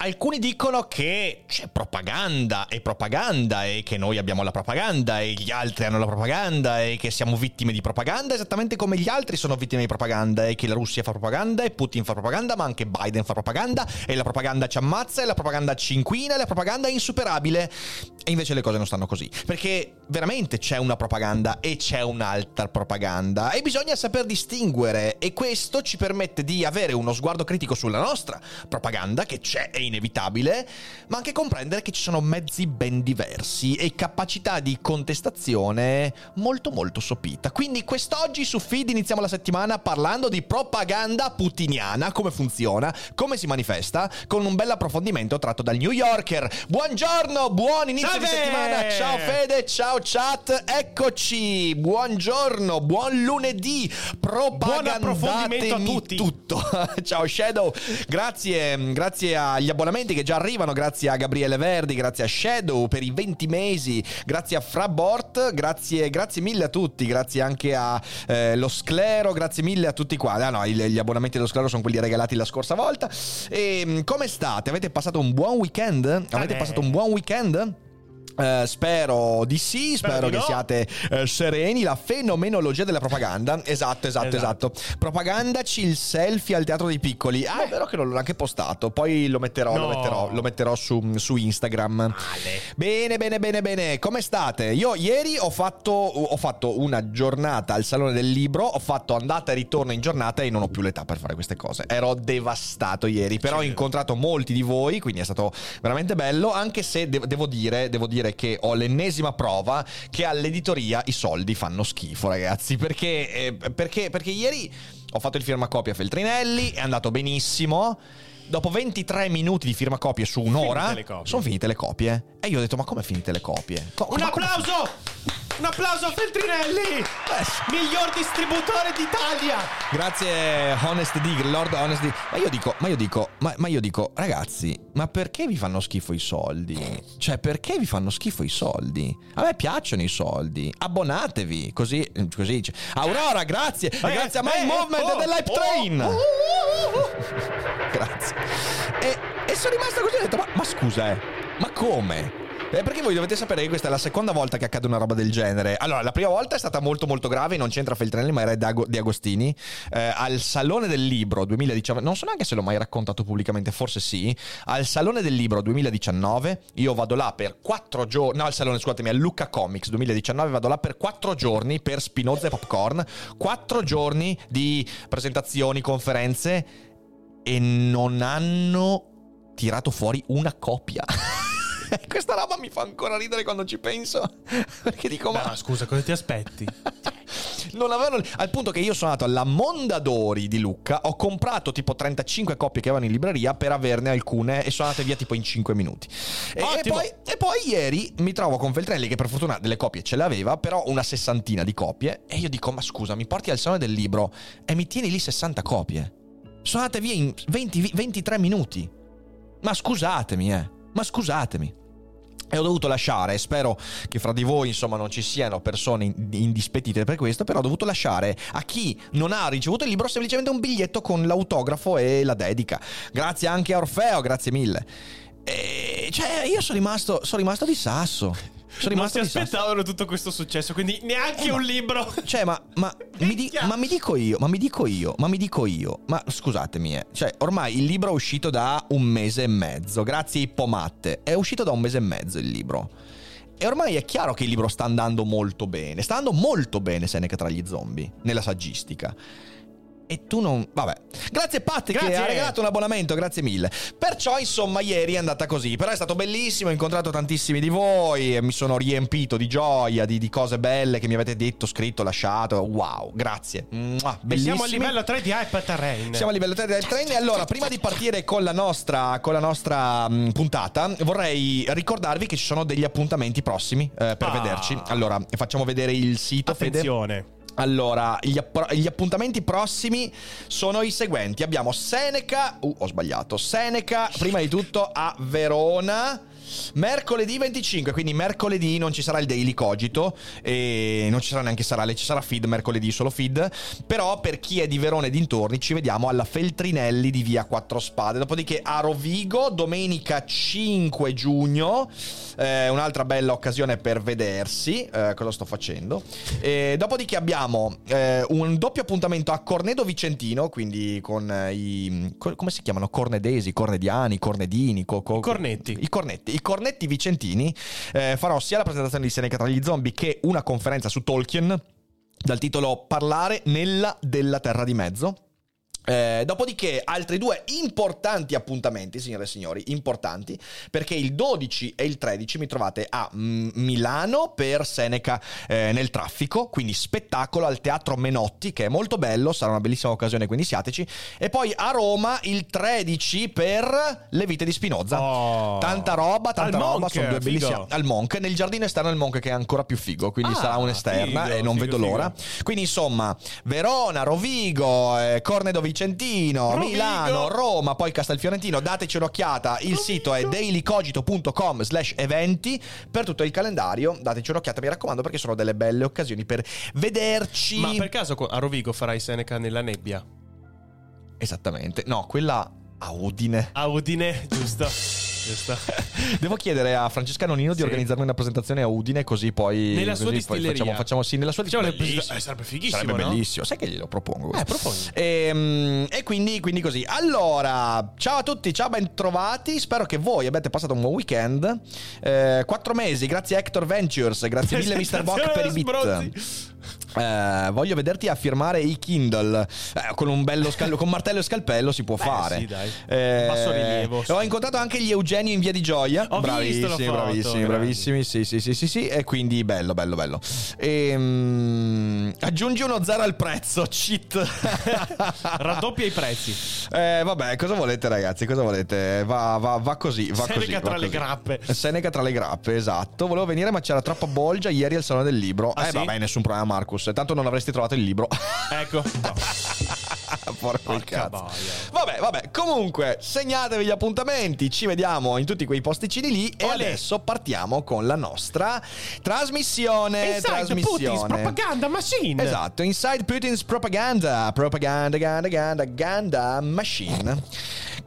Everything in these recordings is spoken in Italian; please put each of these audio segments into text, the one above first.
Alcuni dicono che c'è propaganda e propaganda e che noi abbiamo la propaganda e gli altri hanno la propaganda e che siamo vittime di propaganda esattamente come gli altri sono vittime di propaganda e che la Russia fa propaganda e Putin fa propaganda ma anche Biden fa propaganda e la propaganda ci ammazza e la propaganda ci inquina e la propaganda è insuperabile. E invece le cose non stanno così perché veramente c'è una propaganda e c'è un'altra propaganda e bisogna saper distinguere e questo ci permette di avere uno sguardo critico sulla nostra propaganda che c'è e inevitabile, ma anche comprendere che ci sono mezzi ben diversi e capacità di contestazione molto molto sopita. Quindi quest'oggi su Feed iniziamo la settimana parlando di propaganda putiniana, come funziona, come si manifesta, con un bel approfondimento tratto dal New Yorker. Buongiorno, buon inizio Salve! di settimana. Ciao Fede, ciao chat, eccoci. Buongiorno, buon lunedì. Buon approfondimento a Propagandatemi tutti. tutto. ciao Shadow, grazie, grazie agli abbonamenti che già arrivano, grazie a Gabriele Verdi, grazie a Shadow per i 20 mesi, grazie a Frabort, grazie, grazie mille a tutti, grazie anche a eh, Lo Sclero, grazie mille a tutti qua. Ah no, gli abbonamenti dello Sclero sono quelli regalati la scorsa volta. E mm, come state? Avete passato un buon weekend? Avete passato un buon weekend? Eh, spero di sì, spero, Spero di che no. siate eh, sereni. La fenomenologia della propaganda. Esatto, esatto, esatto, Esatto. Propagandaci il selfie al teatro dei piccoli. Ah, è vero che non l'ho neanche postato. Poi lo metterò, lo No. metterò, lo metterò su, su Instagram. Bene, bene, bene, bene. Come state? Io ieri ho fatto, ho fatto una giornata al Salone del Libro, ho fatto andata e ritorno in giornata e non ho più l'età per fare queste cose. Ero devastato ieri, però ho Sì. incontrato molti di voi, quindi è stato veramente bello, anche se de- devo, dire, devo dire che ho l'ennesima prova che all'editoria i soldi fanno schifo, ragazzi, perché, eh, perché, perché ieri ho fatto il firmacopia a Feltrinelli, è andato benissimo. Dopo 23 minuti di firmacopie su un'ora, Finite sono finite le copie. E io ho detto: Ma come finite le copie? Co- Un applauso! Un applauso a Feltrinelli! Eh. Miglior distributore d'Italia! Grazie Honest Dig, Lord Honest Dig. Ma io dico, ma io dico, ma, ma io dico, ragazzi, ma perché vi fanno schifo i soldi? Cioè, perché vi fanno schifo i soldi? A me piacciono i soldi. Abbonatevi, così, così dice. Aurora, grazie. E grazie a My eh, Movement oh, dell'Hype oh, Train. oh, oh, oh, oh. Grazie. E, e sono rimasto così, ho detto, ma, ma scusa, eh, ma come? Eh, perché voi dovete sapere che questa è la seconda volta che accade una roba del genere. Allora, la prima volta è stata molto molto grave, non c'entra Feltrinelli, ma era De Agostini. Eh, al Salone del Libro 2019, non so neanche se l'ho mai raccontato pubblicamente, forse sì. Al Salone del Libro 2019, io vado là per quattro giorni, no al Salone, scusatemi, al Lucca Comics 2019, vado là per quattro giorni per Spinoza e Popcorn. Quattro giorni di presentazioni, conferenze e non hanno tirato fuori una copia. Questa roba mi fa ancora ridere quando ci penso. Perché dico, Beh, ma scusa, cosa ti aspetti? non avevano. Al punto che io sono andato alla Mondadori di Lucca, ho comprato tipo 35 copie che avevano in libreria per averne alcune e sono andate via tipo in 5 minuti. E, e poi, e poi ieri mi trovo con Feltrelli che per fortuna delle copie ce l'aveva, però una sessantina di copie. E io dico, ma scusa, mi porti al salone del libro e mi tieni lì 60 copie. Sono andate via in 20 23 minuti. Ma scusatemi, eh. Ma scusatemi. E ho dovuto lasciare, spero che fra di voi insomma non ci siano persone in- indispettite per questo, però ho dovuto lasciare a chi non ha ricevuto il libro semplicemente un biglietto con l'autografo e la dedica. Grazie anche a Orfeo, grazie mille. E, cioè, io sono rimasto, sono rimasto di sasso. Sono Non rimasto si di sasso. aspettavano tutto questo successo, quindi neanche Eh, ma- un libro. Cioè, ma, ma, mi di- ma mi dico io, ma mi dico io, ma mi dico io, ma scusatemi, eh. Cioè, ormai il libro è uscito da un mese e mezzo, grazie ai pomatte. È uscito da un mese e mezzo il libro. E ormai è chiaro che il libro sta andando molto bene. Sta andando molto bene Seneca tra gli zombie, nella saggistica. E tu non. Vabbè. Grazie, Pat, che Grazie. ha regalato un abbonamento, grazie mille. Perciò, insomma, ieri è andata così. Però è stato bellissimo. Ho incontrato tantissimi di voi. E mi sono riempito di gioia, di, di cose belle che mi avete detto, scritto, lasciato. Wow, grazie. Mua, bellissimo. siamo a livello 3 di Hype Terrain. Siamo a livello 3 del train. E allora, prima di partire con la nostra, con la nostra mh, puntata, vorrei ricordarvi che ci sono degli appuntamenti prossimi eh, per Ah. vederci. Allora, facciamo vedere il sito, Fede. Allora, gli, app- gli appuntamenti prossimi sono i seguenti. Abbiamo Seneca. Uh, ho sbagliato. Seneca, prima di tutto a Verona. Mercoledì 25, quindi mercoledì non ci sarà il Daily Cogito e non ci sarà neanche Sarale, ci sarà feed mercoledì, solo feed. Però per chi è di Verona e dintorni ci vediamo alla Feltrinelli di Via Quattro Spade. Dopodiché a Rovigo, domenica 5 giugno, eh, un'altra bella occasione per vedersi. Eh, cosa sto facendo? E dopodiché abbiamo eh, un doppio appuntamento a Cornedo Vicentino, quindi con eh, i... co- come si chiamano? Cornedesi, cornediani, cornedini, co- co- I cornetti. I cornetti. I cornetti vicentini. Eh, farò sia la presentazione di Seneca tra gli zombie che una conferenza su Tolkien dal titolo Parlare nella della Terra di Mezzo. Eh, dopodiché altri due importanti appuntamenti, signore e signori, importanti, perché il 12 e il 13 mi trovate a mm, Milano per Seneca eh, nel traffico, quindi spettacolo al Teatro Menotti, che è molto bello, sarà una bellissima occasione, quindi siateci, e poi a Roma il 13 per Le vite di Spinoza. Oh. Tanta roba, tanta Al roba, Monk, sono due bellissime. Al Monk, nel giardino esterno del Monk che è ancora più figo, quindi Ah, sarà un'esterna figo, e non figo, vedo figo. l'ora. Quindi insomma, Verona, Rovigo, eh, Cornedo Vicentino, Rovigo. Milano, Roma, poi Castelfiorentino. Dateci un'occhiata. Il sito è dailycogito.com slash eventi per tutto il calendario. Dateci un'occhiata, mi raccomando, perché sono delle belle occasioni per vederci. Ma per caso a Rovigo farai Seneca nella nebbia? Esattamente. No, quella a Udine. A Udine, giusto. giusto. Devo chiedere a Francesca Nonino di Sì. organizzarmi una presentazione a Udine così poi Nella così sua poi distilleria. Facciamo, facciamo sì, nella sua distilleria. presenta- eh, sarebbe fighissimo, Sarebbe no? bellissimo. Sai che glielo propongo? Eh, proponi. Ehm, E, quindi, quindi così. Allora, ciao a tutti, ciao, ben trovati. Spero che voi abbiate passato un buon weekend. Eh, quattro mesi, grazie a Hector Ventures, grazie mille Mr. Bock per i bit. Eh, voglio vederti a firmare i Kindle Eh, con un bello scallo, con martello e scalpello si può Beh, fare. sì, dai. Eh, Basso rilievo. Ho incontrato anche gli Eugenio in via di Gioia. Ho bravissimi, bravissimi, grandi. bravissimi. Sì, sì, sì, sì, sì. E quindi bello, bello, bello. Ehm, aggiungi uno zero al prezzo, cheat. Raddoppia i prezzi. Eh, vabbè, cosa volete, ragazzi? Cosa volete? Va, va, va così. Va Seneca così, tra le così. grappe. Seneca tra le grappe, esatto. Volevo venire, ma c'era troppa bolgia ieri al salone del libro. Ah, eh, sì? vabbè, nessun problema, Marcus. Tanto non avresti trovato il libro. Ecco. Porco il cazzo. Vabbè, vabbè. Comunque, segnatevi gli appuntamenti. Ci vediamo in tutti quei posticini lì. E Olè. adesso partiamo con la nostra trasmissione. Inside trasmissione. Putin's propaganda machine. Esatto, Inside Putin's Propaganda, Propaganda, Ganda, Ganda, Ganda Machine.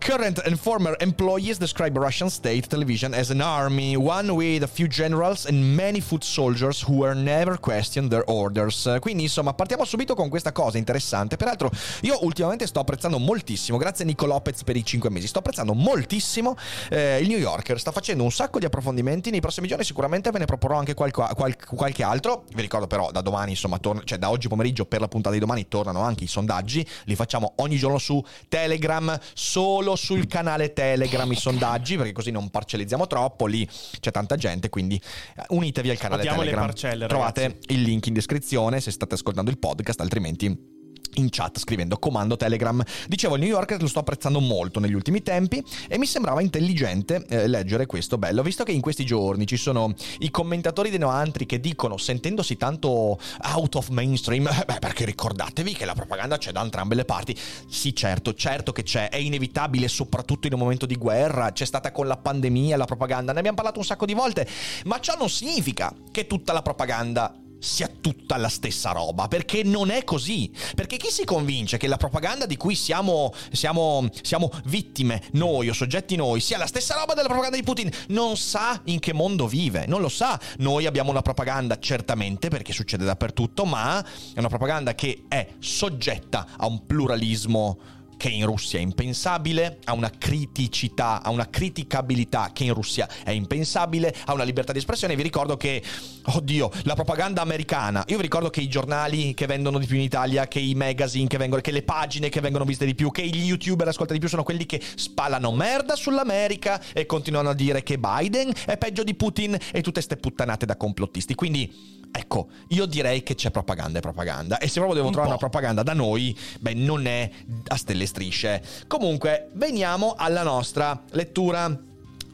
Current and former employees describe Russian state television as an army, one with a few generals and many foot soldiers who were never questioned their orders. Quindi, insomma, partiamo subito con questa cosa interessante. Peraltro, io ultimamente sto apprezzando moltissimo, grazie a Nico Lopez per i 5 mesi, sto apprezzando moltissimo eh, il New Yorker. Sta facendo un sacco di approfondimenti. Nei prossimi giorni sicuramente ve ne proporrò anche qualco- qual- qualche altro. Vi ricordo però, da domani, insomma, torna- cioè da oggi pomeriggio per la puntata di domani tornano anche i sondaggi. Li facciamo ogni giorno su Telegram, solo sul canale Telegram i sondaggi, perché così non parcellizziamo troppo. Lì c'è tanta gente, quindi eh, unitevi al canale le Telegram. Trovate il link in descrizione se state ascoltando il podcast, altrimenti in chat scrivendo comando Telegram. Dicevo, il New Yorker lo sto apprezzando molto negli ultimi tempi e mi sembrava intelligente eh, leggere questo bello, visto che in questi giorni ci sono i commentatori dei noantri che dicono, sentendosi tanto out of mainstream, "Eh, beh, perché ricordatevi che la propaganda c'è da entrambe le parti. Sì, certo, certo che c'è, è inevitabile, soprattutto in un momento di guerra, c'è stata con la pandemia la propaganda, ne abbiamo parlato un sacco di volte, ma ciò non significa che tutta la propaganda sia tutta la stessa roba, perché non è così. Perché chi si convince che la propaganda di cui siamo, siamo, siamo vittime, noi o soggetti noi, sia la stessa roba della propaganda di Putin, non sa in che mondo vive, non lo sa. Noi abbiamo una propaganda, certamente, perché succede dappertutto, ma è una propaganda che è soggetta a un pluralismo che in Russia è impensabile, ha una criticità, ha una criticabilità che in Russia è impensabile, ha una libertà di espressione. Vi ricordo che, oddio, la propaganda americana, io vi ricordo che i giornali che vendono di più in Italia, che i magazine che vengono, che le pagine che vengono viste di più, che gli youtuber ascoltati di più sono quelli che spalano merda sull'America e continuano a dire che Biden è peggio di Putin e tutte ste puttanate da complottisti. Quindi Ecco, io direi che c'è propaganda e propaganda. E se proprio devo Un trovare po'. una propaganda da noi, beh, non è a stelle e strisce. Comunque, veniamo alla nostra lettura.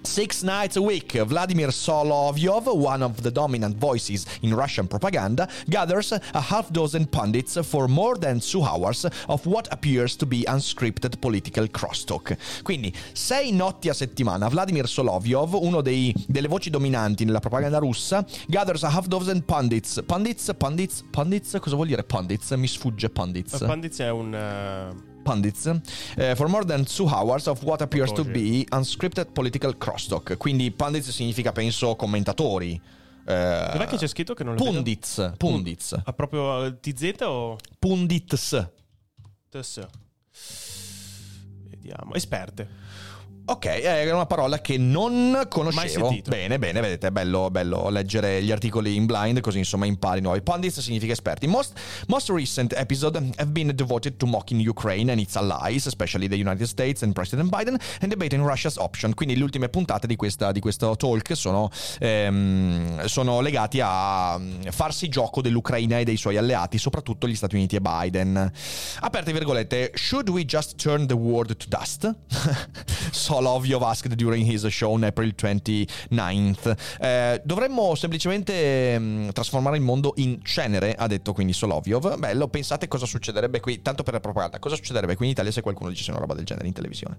Six nights a week, Vladimir Solovyov, one of the dominant voices in Russian propaganda, gathers a half dozen pundits for more than two hours of what appears to be unscripted political crosstalk. Quindi, sei notti a settimana, Vladimir Solovyov, uno dei, delle voci dominanti nella propaganda russa, gathers a half dozen pundits. Pundits, pundits, pundits, cosa vuol dire pundits? Mi sfugge pundits. Pandizia è un... eh, pundits eh, for more than two hours of what appears to be unscripted political crosstalk. Quindi pundits significa, penso, commentatori. Eh, Dov'è che c'è scritto che non lo vedo? Pundits, pundits, Ha proprio eh, TZ o pundits. TS? Vediamo. Esperte. Ok, è una parola che non conoscevo. Bene, bene, vedete, è bello, bello leggere gli articoli in blind, così insomma impari nuovi. Pundits significa esperti. Most, most recent episode have been devoted to mocking Ukraine and its allies, especially the United States and President Biden, and debating Russia's option. Quindi le ultime puntate di, questa, di questo talk sono, ehm, sono legati a mm, farsi gioco dell'Ucraina e dei suoi alleati, soprattutto gli Stati Uniti e Biden. Aperte virgolette, should we just turn the world to dust? Solovyov asked during his show on April 29th. Eh, dovremmo semplicemente mm, trasformare il mondo in cenere, ha detto quindi Solovyov. Bello, pensate cosa succederebbe qui, tanto per la propaganda, cosa succederebbe qui in Italia se qualcuno dicesse una roba del genere in televisione?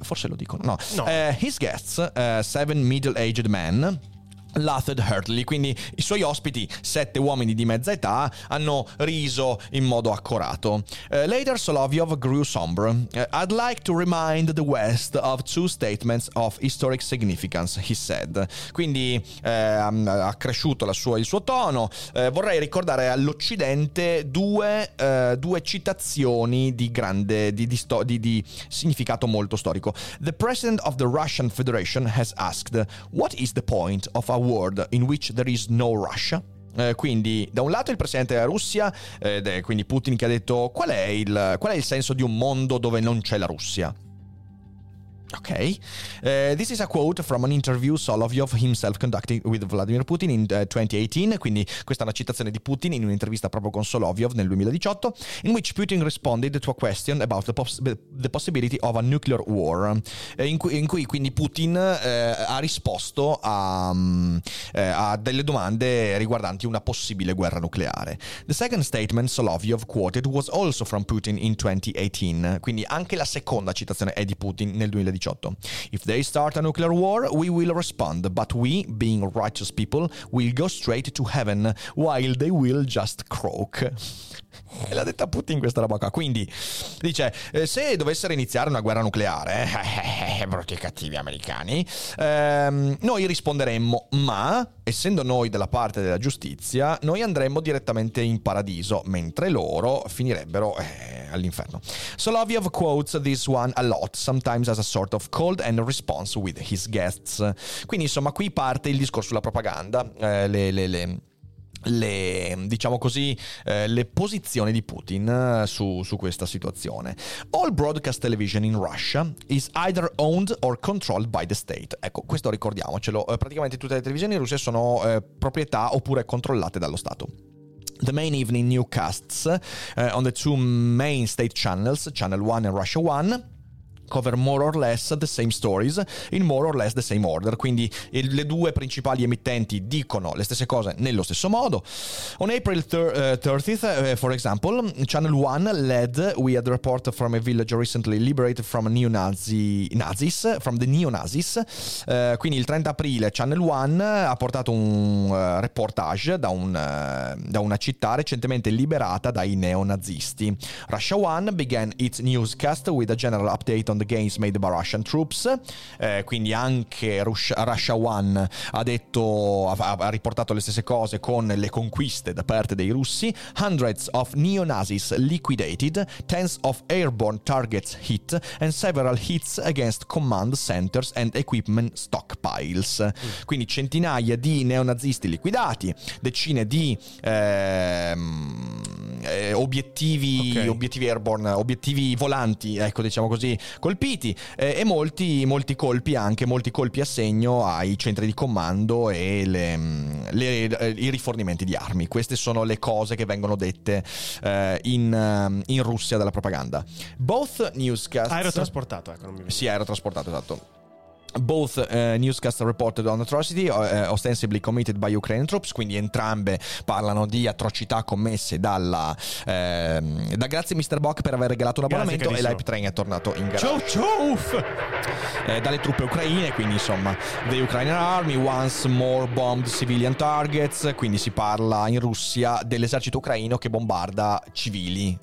Forse lo dicono, no. No. Eh, his guests, eh, seven middle-aged men, Laughed heartily, quindi i suoi ospiti, sette uomini di mezza età, hanno riso in modo accorato. Eh, later Solovyov grew somber. Eh, I'd like to remind the West of two statements of historic significance, he said. Quindi eh, ha cresciuto sua- il suo tono. Eh, vorrei ricordare all'Occidente due, eh, due citazioni di grande di, di sto- di- significato molto storico. The President of the Russian Federation has asked, What is the point of a world in which there is no Russia? Eh, quindi, da un lato il presidente della Russia, eh, quindi Putin, che ha detto qual è, il, qual è il senso di un mondo dove non c'è la Russia? Ok, Eh, this is a quote from an interview Solovyov himself conducted with Vladimir Putin in eh, 2018. Quindi, questa è una citazione di Putin in un'intervista proprio con Solovyov nel 2018, in which Putin responded to a question about the, poss- the possibility of a nuclear war. Eh, in, cui, in cui quindi Putin ha risposto a, eh, a delle domande riguardanti una possibile guerra nucleare. The second statement Solovyov quoted was also from Putin in 2018. Quindi, anche la seconda citazione è di Putin nel 2018. If they start a nuclear war, we will respond, but we, being righteous people, will go straight to heaven, while they will just croak. E l'ha detta Putin questa roba qua. Quindi dice: eh, se dovessero iniziare una guerra nucleare, eh, brutti e cattivi americani, ehm, noi risponderemmo, ma essendo noi dalla parte della giustizia, noi andremmo direttamente in paradiso, mentre loro finirebbero eh, all'inferno. Solovyov quotes this one a lot, sometimes as a sort of cold and response with his guests. Quindi insomma qui parte il discorso sulla propaganda, eh, le- le- le le, diciamo così, eh, le posizioni di Putin eh, su, su questa situazione. All broadcast television in Russia is either owned or controlled by the state. Ecco, questo ricordiamocelo. Eh, praticamente tutte le televisioni in Russia sono eh, proprietà oppure controllate dallo Stato. The main evening newscasts uh, on the two main state channels, Channel 1 and Russia 1, cover more or less the same stories in more or less the same order. Quindi le due principali emittenti dicono le stesse cose nello stesso modo. On April thir- uh, 30th, uh, for example, Channel 1 led with a report from a village recently liberated from neo-Nazi Nazis, from the neo-Nazis. Uh, quindi il 30 aprile Channel 1 ha portato un uh, reportage da, un, uh, da una città recentemente liberata dai neonazisti. Russia 1 began its newscast with a general update on the the gains made by Russian troops. Eh, quindi anche Russia, Russia One ha detto, ha, ha riportato le stesse cose con le conquiste da parte dei russi. Hundreds of neo-Nazis liquidated, tens of airborne targets hit, and several hits against command centers and equipment stockpiles. Mm. Quindi centinaia di neonazisti liquidati, decine di ehm, eh, obiettivi, Ok. obiettivi airborne, obiettivi volanti, ecco diciamo così, colpiti eh, e molti, molti colpi anche, molti colpi a segno ai centri di comando e le, mm, le- eh, i rifornimenti di armi. Queste sono le cose che vengono dette eh, in, ehm, in Russia dalla propaganda. Both newscasts... Aerotrasportato, ecco, non mi viene. Sì, aerotrasportato, esatto. Both uh, newscasts reported on atrocity uh, ostensibly committed by Ukrainian troops, quindi entrambe parlano di atrocità commesse dalla... ehm, da grazie Mr. Bock per aver regalato un Grazie, abbonamento e l'Hype Train è tornato in gara Ciao ciao! eh, dalle truppe ucraine, quindi insomma, the Ukrainian Army once more bombed civilian targets, quindi si parla in Russia dell'esercito ucraino che bombarda civili.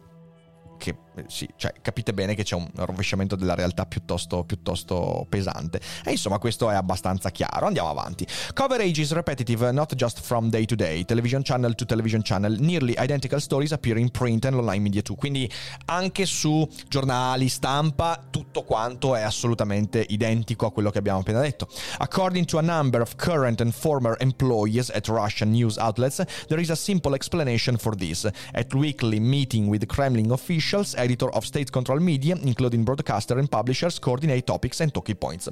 Che eh, sì, cioè, capite bene che c'è un rovesciamento della realtà piuttosto, piuttosto pesante. E insomma, questo è abbastanza chiaro. Andiamo avanti. Coverage is repetitive, not just from day to day, television channel to television channel. Nearly identical stories appear in print and online media too. Quindi anche su giornali, stampa, tutto quanto è assolutamente identico a quello che abbiamo appena detto. According to a number of current and former employees at Russian news outlets, there is a simple explanation for this. At weekly meeting with Kremlin officials, editor of state-controlled media, including broadcaster and publishers, coordinate topics and talking points.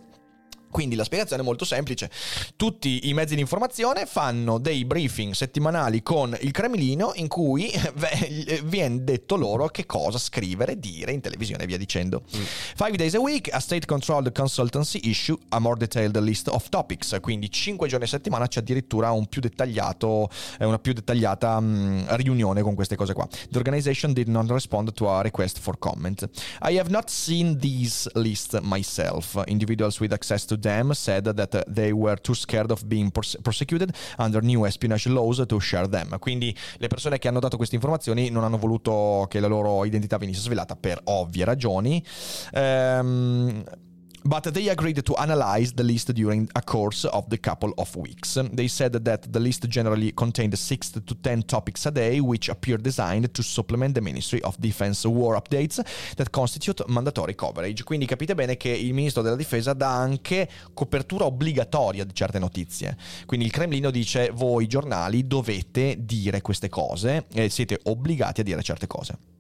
Quindi la spiegazione è molto semplice. Tutti i mezzi di informazione fanno dei briefing settimanali con il Cremlino in cui viene detto loro che cosa scrivere, dire in televisione e via dicendo. Five days a week, a state-controlled consultancy issue a more detailed list of topics. Quindi cinque giorni a settimana c'è addirittura un più dettagliato, eh, una più dettagliata mm, riunione con queste cose qua. The organization did not respond to a request for comment. I have not seen these lists myself. Individuals with access to them said that they were too scared of being pros- prosecuted under new espionage laws to share them. Quindi le persone che hanno dato queste informazioni non hanno voluto che la loro identità venisse svelata per ovvie ragioni. Ehm, But they agreed to analyze the list during a course of the couple of weeks. They said that the list generally contained 6 to 10 topics a day, which appear designed to supplement the Ministry of Defense war updates that constitute mandatory coverage. Quindi capite bene che il Ministro della Difesa dà anche copertura obbligatoria di certe notizie. Quindi il Cremlino dice voi giornali dovete dire queste cose e siete obbligati a dire certe cose.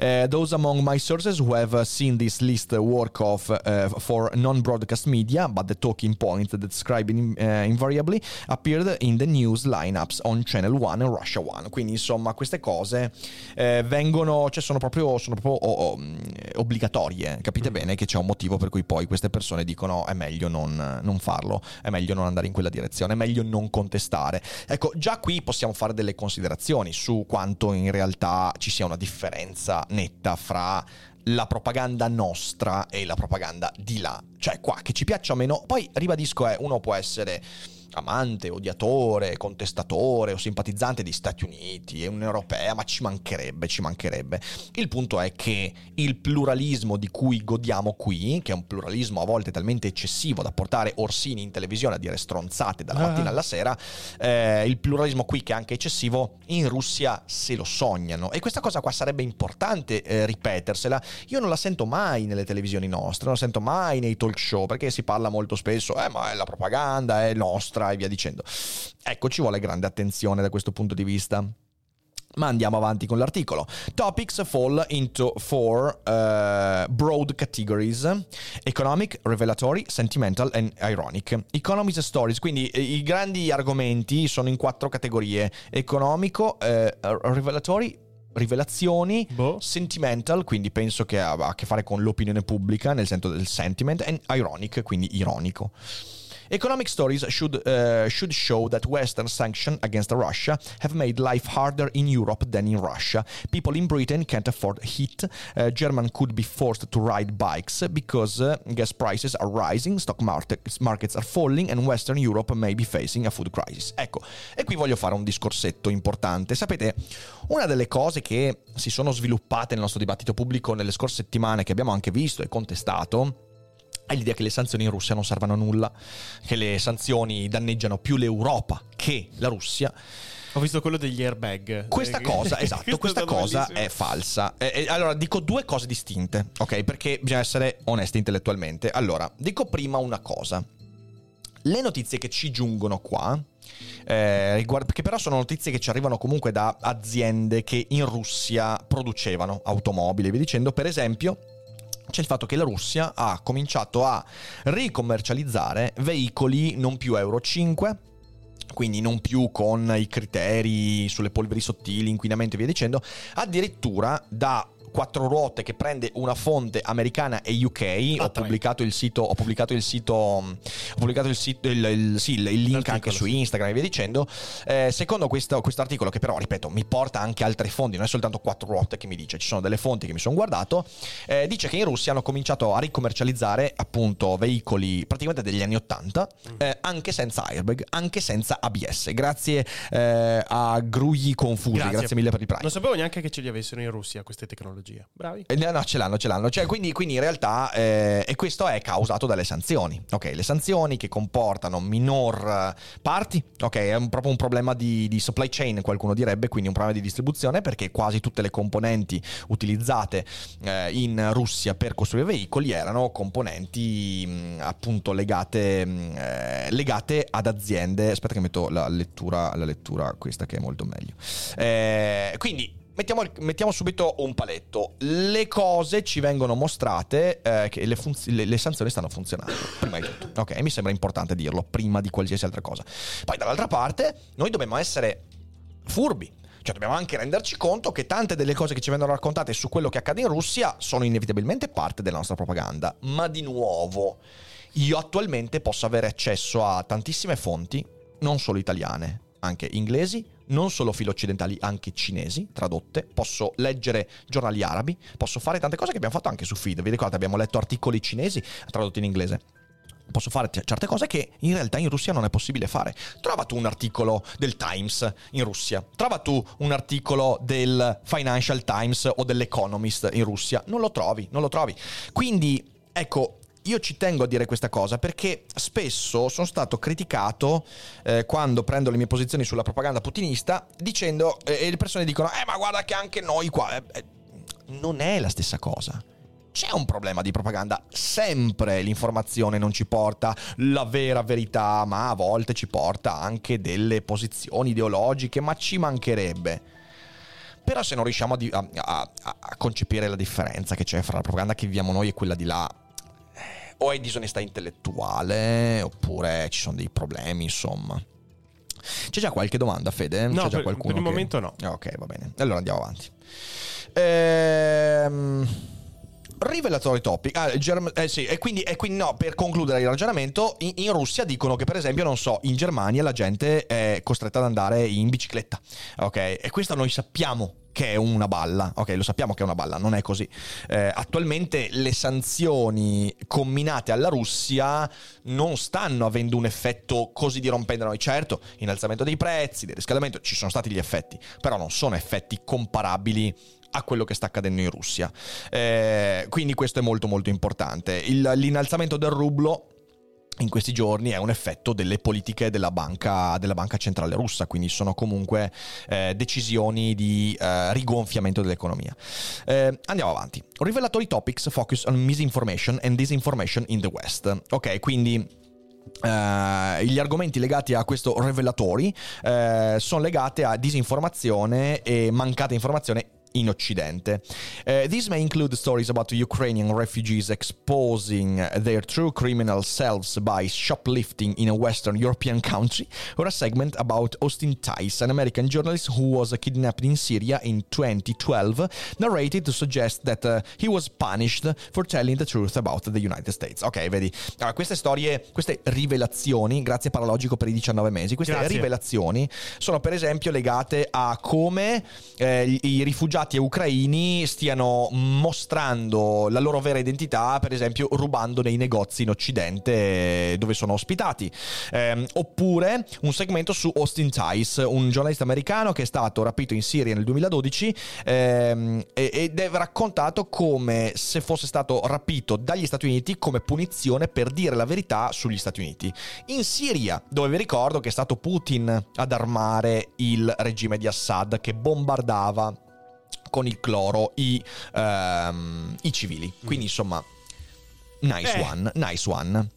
Uh, those among my sources who have uh, seen this list work of uh, for non-broadcast media, but the talking point that described in, uh, invariably appeared in the news lineups on Channel 1 and Russia 1. Quindi insomma queste cose eh, vengono, cioè sono proprio, sono proprio oh, oh, obbligatorie. Capite bene che c'è un motivo per cui poi queste persone dicono è meglio non, non farlo, è meglio non andare in quella direzione, è meglio non contestare. Ecco, già qui possiamo fare delle considerazioni su quanto in realtà ci sia una differenza netta fra la propaganda nostra e la propaganda di là. Cioè qua, che ci piaccia o meno, poi ribadisco, è, uno può essere amante, odiatore, contestatore o simpatizzante di Stati Uniti e Unione Europea, ma ci mancherebbe, ci mancherebbe. Il punto è che il pluralismo di cui godiamo qui, che è un pluralismo a volte talmente eccessivo da portare Orsini in televisione a dire stronzate dalla Ah. mattina alla sera, eh, il pluralismo qui che è anche eccessivo, in Russia se lo sognano. E questa cosa qua sarebbe importante eh, ripetersela. Io non la sento mai nelle televisioni nostre, non la sento mai nei talk show, perché si parla molto spesso, eh ma è la propaganda, è nostra e via dicendo. Ecco, ci vuole grande attenzione da questo punto di vista. Ma andiamo avanti con l'articolo. Topics fall into four uh, broad categories: economic, revelatory, sentimental and ironic. Economics stories, quindi eh, i grandi argomenti sono in quattro categorie: economico, eh, revelatory, rivelazioni, Boh. sentimental, quindi penso che ha a che fare con l'opinione pubblica, nel senso del sentiment, and ironic, quindi ironico. Economic stories should, uh, should show that Western sanctions against Russia have made life harder in Europe than in Russia. People in Britain can't afford heat. Uh, German could be forced to ride bikes because uh, gas prices are rising, stock markets, markets are falling, and Western Europe may be facing a food crisis. Ecco, e qui voglio fare un discorsetto importante. Sapete, una delle cose che si sono sviluppate nel nostro dibattito pubblico nelle scorse settimane, che abbiamo anche visto e contestato, è l'idea che le sanzioni in Russia non servano a nulla, che le sanzioni danneggiano più l'Europa che la Russia. Ho visto quello degli airbag. Questa cosa, esatto, questa cosa è falsa. E, e, allora, dico due cose distinte, ok? Perché bisogna essere onesti intellettualmente. Allora, dico prima una cosa. Le notizie che ci giungono qua, eh, riguardo, che però sono notizie che ci arrivano comunque da aziende che in Russia producevano automobili, vi dicendo, per esempio, c'è il fatto che la Russia ha cominciato a ricommercializzare veicoli non più Euro 5, quindi non più con i criteri sulle polveri sottili, inquinamento e via dicendo, addirittura da quattro ruote che prende una fonte americana e UK. Ah, ho, pubblicato il sito, ho pubblicato il sito, ho pubblicato il, sito, il, il, sì, il link L'articolo, anche su Instagram e via dicendo. Eh, secondo questo articolo, che però, ripeto, mi porta anche altre fonti, non è soltanto quattro ruote che mi dice, ci sono delle fonti che mi sono guardato, eh, dice che in Russia hanno cominciato a ricommercializzare appunto veicoli praticamente degli anni 80, mm. eh, anche senza airbag, anche senza ABS. Grazie eh, a Grugli Confusi, grazie. grazie mille per il prime. Non sapevo neanche che ce li avessero in Russia queste tecnologie tecnologia. Bravi. Eh, no, ce l'hanno, ce l'hanno. Cioè, quindi, quindi, in realtà, eh, e questo è causato dalle sanzioni. Ok, le sanzioni che comportano minor parti, ok, è un, proprio un problema di, di, supply chain, qualcuno direbbe, quindi un problema di distribuzione, perché quasi tutte le componenti utilizzate eh, in Russia per costruire veicoli erano componenti mh, appunto legate, mh, eh, legate, ad aziende. Aspetta che metto la lettura, la lettura questa che è molto meglio. Eh, quindi Mettiamo, mettiamo, subito un paletto. Le cose ci vengono mostrate eh, che le, funz- le, le, sanzioni stanno funzionando, prima di tutto. Ok, mi sembra importante dirlo, prima di qualsiasi altra cosa. Poi dall'altra parte, noi dobbiamo essere furbi. Cioè dobbiamo anche renderci conto che tante delle cose che ci vengono raccontate su quello che accade in Russia sono inevitabilmente parte della nostra propaganda. Ma di nuovo, io attualmente posso avere accesso a tantissime fonti, non solo italiane, anche inglesi, non solo filo occidentali, anche cinesi, tradotte. Posso leggere giornali arabi, posso fare tante cose che abbiamo fatto anche su feed. Vi ricordate, abbiamo letto articoli cinesi tradotti in inglese posso fare certe cose che in realtà in Russia non è possibile fare. Trova tu un articolo del Times in Russia, trova tu un articolo del Financial Times o dell'Economist in Russia, non lo trovi, non lo trovi. Quindi, ecco, io ci tengo a dire questa cosa perché spesso sono stato criticato eh, quando prendo le mie posizioni sulla propaganda putinista dicendo eh, e le persone dicono eh ma guarda che anche noi qua eh, eh, non è la stessa cosa c'è un problema di propaganda. Sempre l'informazione non ci porta la vera verità, ma a volte ci porta anche delle posizioni ideologiche, ma ci mancherebbe. Però se non riusciamo a, a, a, a concepire la differenza che c'è fra la propaganda che viviamo noi e quella di là, o è disonestà intellettuale oppure ci sono dei problemi, insomma. C'è già qualche domanda, Fede? No, C'è già per, qualcuno per il che... momento no. Ah, ok, va bene. Allora andiamo avanti. Ehm... Rivelatory topic. Ah, Germ- eh sì, e quindi, e quindi, no, per concludere il ragionamento, in, in, Russia dicono che per esempio, non so, in Germania la gente è costretta ad andare in bicicletta. Ok? E questo noi sappiamo che è una balla. Ok, lo sappiamo che è una balla, non è così. Eh, attualmente le sanzioni combinate alla Russia non stanno avendo un effetto così dirompente da noi. Certo, innalzamento dei prezzi, del riscaldamento, ci sono stati gli effetti, però non sono effetti comparabili a quello che sta accadendo in Russia. Eh, quindi questo è molto molto importante. Il, l'innalzamento del rublo in questi giorni è un effetto delle politiche della banca, della banca centrale russa, quindi sono comunque eh, decisioni di eh, rigonfiamento dell'economia. Eh, andiamo avanti. Revelatory topics focus on misinformation and disinformation in the West. Ok, quindi Uh, gli argomenti legati a questo revelatori uh, sono legati a disinformazione e mancata informazione in Occidente. Uh, these may include stories about Ukrainian refugees exposing their true criminal selves by shoplifting in a Western European country, or a segment about Austin Tice, an American journalist who was kidnapped in Syria in 2012, narrated to suggest that uh, he was punished for telling the truth about the United States. Ok, vedi. Allora, queste storie, queste rivelazioni, grazie Paralogico per i 19 mesi, queste grazie. rivelazioni sono per esempio legate a come eh, i rifugiati ucraini stiano mostrando la loro vera identità, per esempio rubando nei negozi in Occidente dove sono ospitati. Eh, oppure un segmento su Austin Tice, un giornalista americano che è stato rapito in Siria nel 2012 ehm, ed è raccontato come se fosse stato rapito dagli Stati Uniti come punizione per dire la verità sugli Stati Uniti. In Siria, dove vi ricordo che è stato Putin ad armare il regime di Assad che bombardava con il cloro i, ehm, i civili. Quindi insomma, nice eh. one, nice one.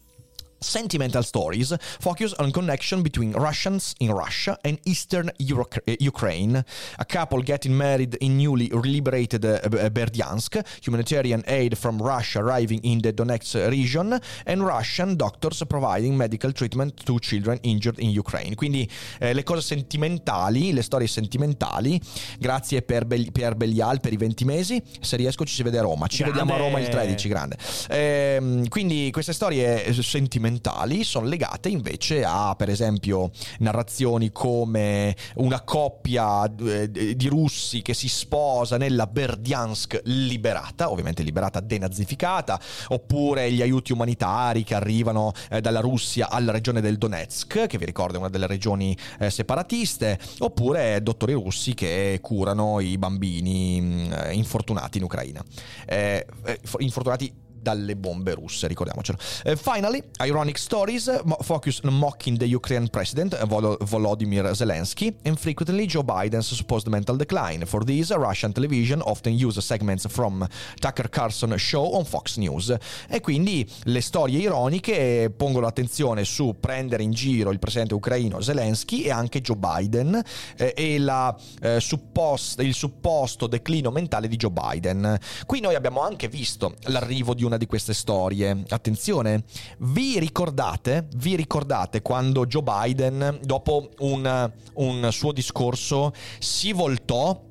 Sentimental stories focus on connection between Russians in Russia and Eastern Euro- uh, Ukraine. A couple getting married in newly liberated uh, Berdyansk, humanitarian aid from Russia arriving in the Donetsk region, and Russian doctors providing medical treatment to children injured in Ukraine. Quindi eh, le cose sentimentali, le storie sentimentali. Grazie per, Be- per Belial per i 20 mesi. Se riesco ci si vede a Roma. Ci grande. vediamo a Roma il 13, grande. Eh, quindi queste storie sentimentali documentali sono legate invece a, per esempio, narrazioni come una coppia eh, di russi che si sposa nella Berdiansk liberata, ovviamente liberata denazificata, oppure gli aiuti umanitari che arrivano eh, dalla Russia alla regione del Donetsk, che vi ricordo è una delle regioni eh, separatiste, oppure dottori russi che curano i bambini mm, infortunati in Ucraina. Eh, eh, infortunati dalle bombe russe, ricordiamocelo. Uh, finally, ironic stories focus on mocking the Ukrainian president Vol- Volodymyr Zelensky and frequently Joe Biden's supposed mental decline. For this, Russian television often use segments from Tucker Carlson show on Fox News. E quindi le storie ironiche pongono l'attenzione su prendere in giro il presidente ucraino Zelensky e anche Joe Biden eh, e la, eh, suppost- il supposto declino mentale di Joe Biden. Qui noi abbiamo anche visto l'arrivo di una una di queste storie. Attenzione, vi ricordate, vi ricordate quando Joe Biden, dopo un, un suo discorso, si voltò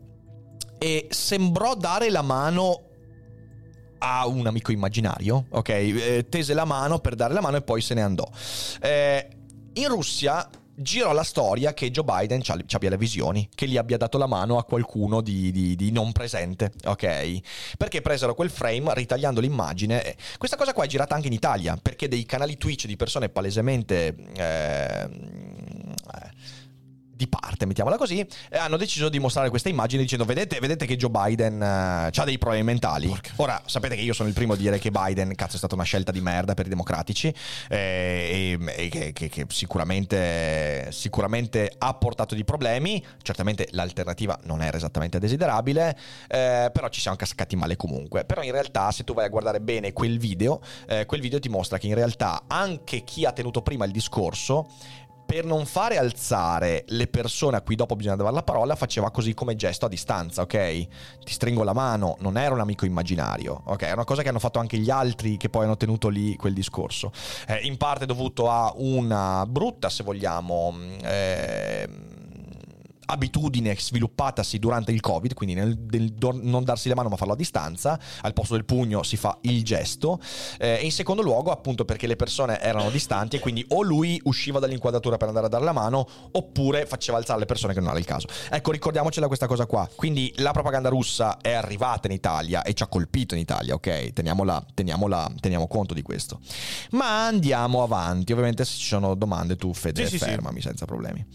e sembrò dare la mano a un amico immaginario, ok? Eh, tese la mano per dare la mano e poi se ne andò. Eh, in Russia girò la storia che Joe Biden ci abbia le visioni, che gli abbia dato la mano a qualcuno di, di, di, non presente, ok? Perché presero quel frame ritagliando l'immagine. Questa cosa qua è girata anche in Italia, perché dei canali Twitch di persone palesemente... Eh, di parte, mettiamola così, hanno deciso di mostrare questa immagine dicendo vedete, vedete che Joe Biden uh, ha dei problemi mentali. Porca. Ora, sapete che io sono il primo a dire che Biden, cazzo, è stata una scelta di merda per i democratici eh, e, e che, che, che sicuramente, sicuramente, ha portato dei problemi. Certamente l'alternativa non era esattamente desiderabile, eh, però ci siamo cascati male comunque. Però in realtà, se tu vai a guardare bene quel video, eh, quel video ti mostra che in realtà anche chi ha tenuto prima il discorso per non fare alzare le persone a cui dopo bisogna dare la parola, faceva così come gesto a distanza, ok? Ti stringo la mano, non era un amico immaginario, ok? È una cosa che hanno fatto anche gli altri che poi hanno tenuto lì quel discorso. Eh, in parte dovuto a una brutta, se vogliamo, eh, abitudine sviluppatasi durante il Covid, quindi nel, nel non darsi la mano ma farlo a distanza, al posto del pugno si fa il gesto, eh, e in secondo luogo appunto perché le persone erano distanti e quindi o lui usciva dall'inquadratura per andare a dare la mano oppure faceva alzare le persone che non era il caso. Ecco, ricordiamocela questa cosa qua. Quindi la propaganda russa è arrivata in Italia e ci ha colpito in Italia, ok? Teniamola, teniamola, teniamo conto di questo. Ma andiamo avanti, ovviamente se ci sono domande tu Fede sì, fermami sì. senza problemi.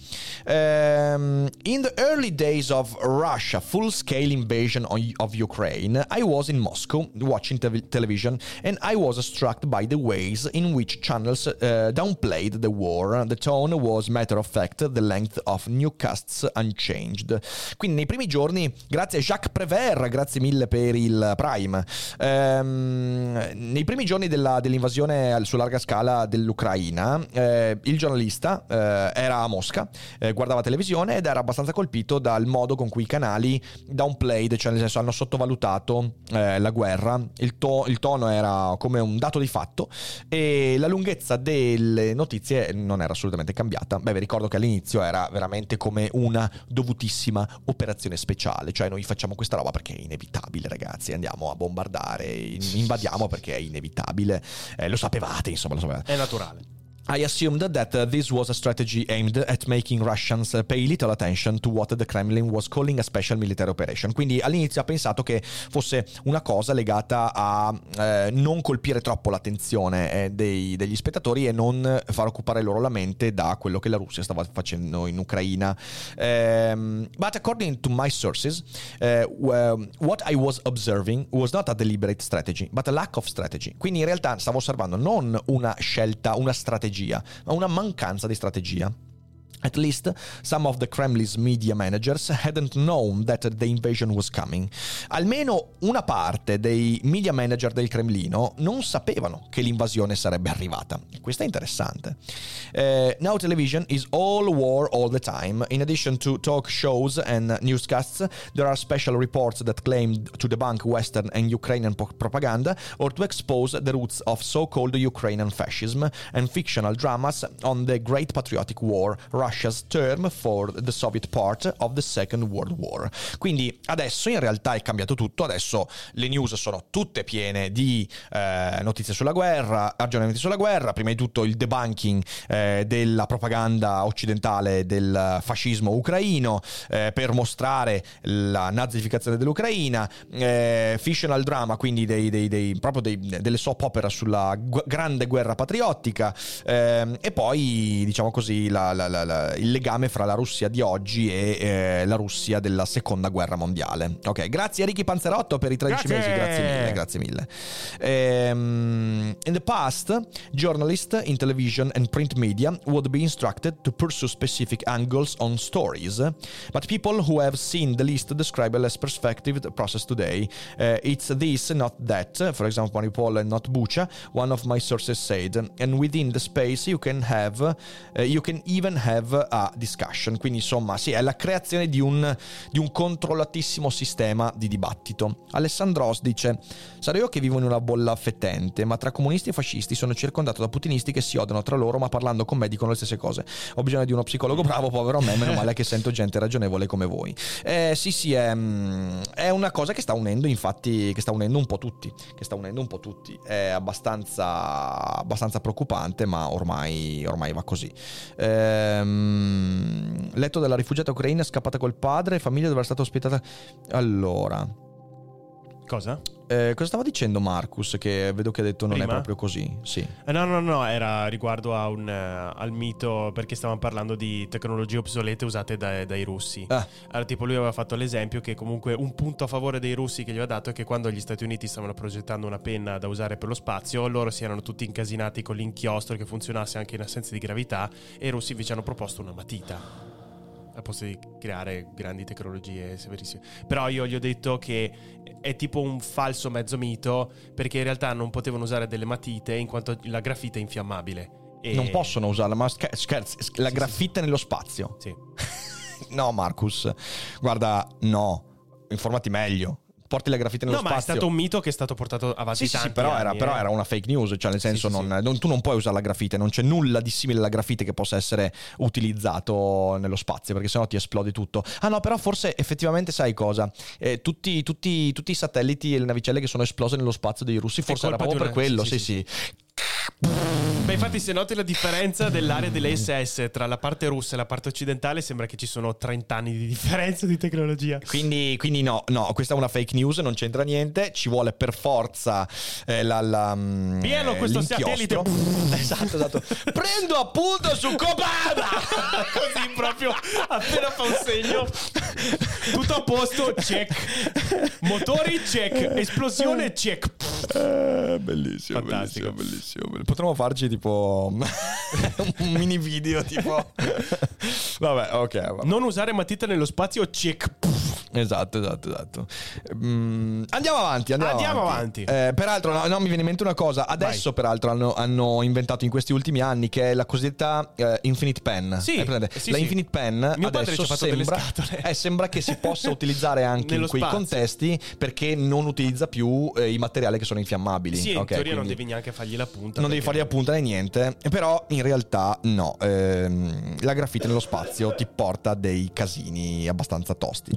Ehm, In the early days of Russia full-scale invasion of Ukraine, I was in Moscow watching te- television and I was struck by the ways in which channels uh, downplayed the war. The tone was matter of fact, the length of newscasts unchanged. Quindi nei primi giorni, grazie a Jacques Prévert, grazie mille per il Prime, ehm, nei primi giorni della, dell'invasione su larga scala dell'Ucraina, eh, il giornalista eh, era a Mosca, eh, guardava televisione ed era abbastanza colpito dal modo con cui i canali downplayed, cioè nel senso hanno sottovalutato eh, la guerra, il, to- il tono era come un dato di fatto e la lunghezza delle notizie non era assolutamente cambiata. Beh, vi ricordo che all'inizio era veramente come una dovutissima operazione speciale, cioè noi facciamo questa roba perché è inevitabile, ragazzi, andiamo a bombardare, invadiamo perché è inevitabile. Eh, lo sapevate, insomma, lo sapevate. È naturale. I assumed that uh, this was a strategy aimed at making Russians uh, pay little attention to what the Kremlin was calling a special military operation. Quindi all'inizio ha pensato che fosse una cosa legata a eh, non colpire troppo l'attenzione eh, dei, degli spettatori e non far occupare loro la mente da quello che la Russia stava facendo in Ucraina. Um, but according to my sources, uh, what I was observing was not a deliberate strategy, but a lack of strategy. Quindi in realtà stavo osservando non una scelta, una strategia strategia, ma una mancanza di strategia. At least some of the Kremlin's media managers hadn't known that the invasion was coming. Almeno una parte dei media manager del Cremlino non sapevano che l'invasione sarebbe arrivata. Questo è interessante. Uh, now television is all war all the time. In addition to talk shows and newscasts, there are special reports that claim to debunk Western and Ukrainian propaganda or to expose the roots of so-called Ukrainian fascism and fictional dramas on the Great Patriotic War, Russia's term for the Soviet part of the Second World War. Quindi adesso in realtà è cambiato tutto, adesso le news sono tutte piene di eh, notizie sulla guerra, aggiornamenti sulla guerra, prima di tutto il debunking eh, della propaganda occidentale del fascismo ucraino eh, per mostrare la nazificazione dell'Ucraina, eh, fictional drama, quindi dei, dei, dei, proprio delle soap opera sulla gu- grande guerra patriottica ehm, e poi diciamo così la, la, la, il legame fra la Russia di oggi e eh, la Russia della seconda guerra mondiale. Ok, grazie a Ricky Panzerotto per i 13 grazie. mesi, grazie mille, grazie mille. Um, in the past, journalists in television and print media would be instructed to pursue specific angles on stories, but people who have seen the list describe a less perspective process today. Uh, it's this, not that. For example, Mariupol and not Bucha, one of my sources said. And within the space you can have, uh, you can even have have a discussion. Quindi insomma sì, è la creazione di un, di un controllatissimo sistema di dibattito. Alessandros dice, sarò io che vivo in una bolla fetente, ma tra comunisti e fascisti sono circondato da putinisti che si odiano tra loro, ma parlando con me dicono le stesse cose. Ho bisogno di uno psicologo bravo, povero a me, meno male che sento gente ragionevole come voi. Eh, sì, sì, è, è una cosa che sta unendo, infatti, che sta unendo un po' tutti, che sta unendo un po' tutti. È abbastanza, abbastanza preoccupante, ma ormai, ormai va così. Ehm letto dalla rifugiata ucraina scappata col padre, famiglia dove era stata ospitata. Allora. Cosa? Eh, cosa stava dicendo Marcus? Che vedo che ha detto non Prima? è proprio così. Sì. Eh, no, no, no, era riguardo un, uh, al mito perché stavamo parlando di tecnologie obsolete usate dai, dai russi. Ah. Allora, tipo, lui aveva fatto l'esempio che comunque un punto a favore dei russi che gli aveva dato è che quando gli Stati Uniti stavano progettando una penna da usare per lo spazio, loro si erano tutti incasinati con l'inchiostro che funzionasse anche in assenza di gravità e i russi invece hanno proposto una matita al posto di creare grandi tecnologie severissime. Però io gli ho detto che è tipo un falso mezzo mito perché in realtà non potevano usare delle matite in quanto la grafite è infiammabile. E... Non possono usarla, ma scherzi, la sì, graffite sì. nello spazio. Sì. no, Marcus, guarda, no, informati meglio porti la graffite nello no, spazio. ma è stato un mito che è stato portato avanti sì, tanti sì, però, anni, era, eh. però, era, una fake news, cioè nel senso sì, non, non, tu non puoi usare la graffite, non c'è nulla di simile alla graffite che possa essere utilizzato nello spazio, perché sennò ti esplode tutto. Ah no, però forse effettivamente sai cosa? Eh, tutti, tutti, tutti, i satelliti e le navicelle che sono esplose nello spazio dei russi, forse era proprio per quello, sì, sì. Beh, infatti, se noti la differenza dell'area delle SS tra la parte russa e la parte occidentale, sembra che ci sono 30 anni di differenza di tecnologia. Quindi, quindi no, no, questa è una fake news, non c'entra niente. Ci vuole per forza eh, la, la, mm, Pieno questo l'inchiostro. satellite. esatto, esatto. Prendo appunto su Cobana! Così proprio appena fa un segno. Tutto a posto, check. Motori, check. Esplosione, check. Eh, bellissimo, Fantastico. bellissimo, bellissimo bellissimo. Potremmo farci tipo un mini video tipo... Vabbè, ok. Vabbè. Non usare matita nello spazio, check. Esatto, esatto, esatto. Mm, andiamo avanti, andiamo, Andiamo avanti. avanti. Eh, peraltro, no, no, mi viene in mente una cosa. Adesso, peraltro, hanno, hanno inventato in questi ultimi anni che è la cosiddetta eh, Infinite Pen. Sì, sì, la sì. Infinite Pen Mio adesso sembra, eh, sembra che si possa utilizzare anche in quei spazio. contesti perché non utilizza più eh, i materiali che sono infiammabili. Sì, in Ok, teoria non devi neanche fargli la punta. non devi fargli appunta né niente, però in realtà no. Ehm, la graffite nello spazio ti porta dei casini abbastanza tosti.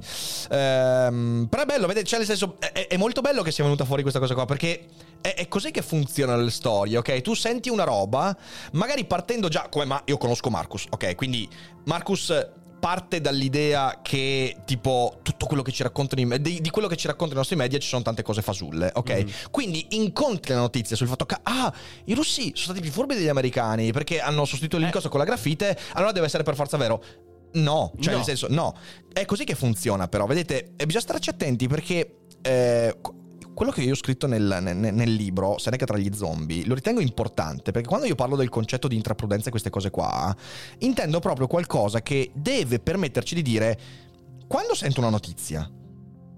Ehm, però è bello, vedete, cioè nel senso, è, è molto bello che sia venuta fuori questa cosa qua, perché è, è così che funzionano le storie, ok? Tu senti una roba, magari partendo già, come ma io conosco Marcus, ok? Quindi Marcus parte dall'idea che tipo tutto quello che ci raccontano i di, di quello che ci raccontano i nostri media ci sono tante cose fasulle, ok? Mhm. Quindi incontri la notizia sul fatto che ah, i russi sono stati più furbi degli americani perché hanno sostituito Eh. l'incosto con la grafite, allora deve essere per forza vero. No, cioè No. nel senso, no. È così che funziona, però, vedete, e bisogna starci attenti perché eh, qu- quello che io ho scritto nel, nel- nel libro, Seneca tra gli zombie, lo ritengo importante perché quando io parlo del concetto di intraprudenza e queste cose qua, intendo proprio qualcosa che deve permetterci di dire, quando sento una notizia,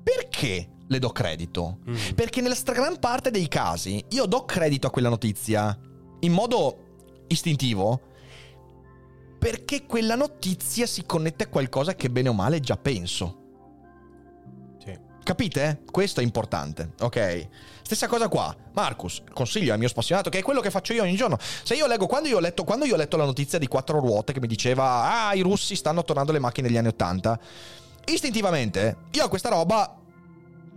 perché le do credito? Mm. Perché nella stragrande parte dei casi io do credito a quella notizia in modo istintivo perché quella notizia si connette a qualcosa che bene o male già penso. Sì. Capite? Questo è importante, ok? Stessa cosa qua. Marcus, consiglio al mio spassionato, che è quello che faccio io ogni giorno. Se io leggo, quando io ho letto, quando io ho letto la notizia di quattro ruote che mi diceva, ah, i russi stanno tornando le macchine degli anni Ottanta, istintivamente, io a questa roba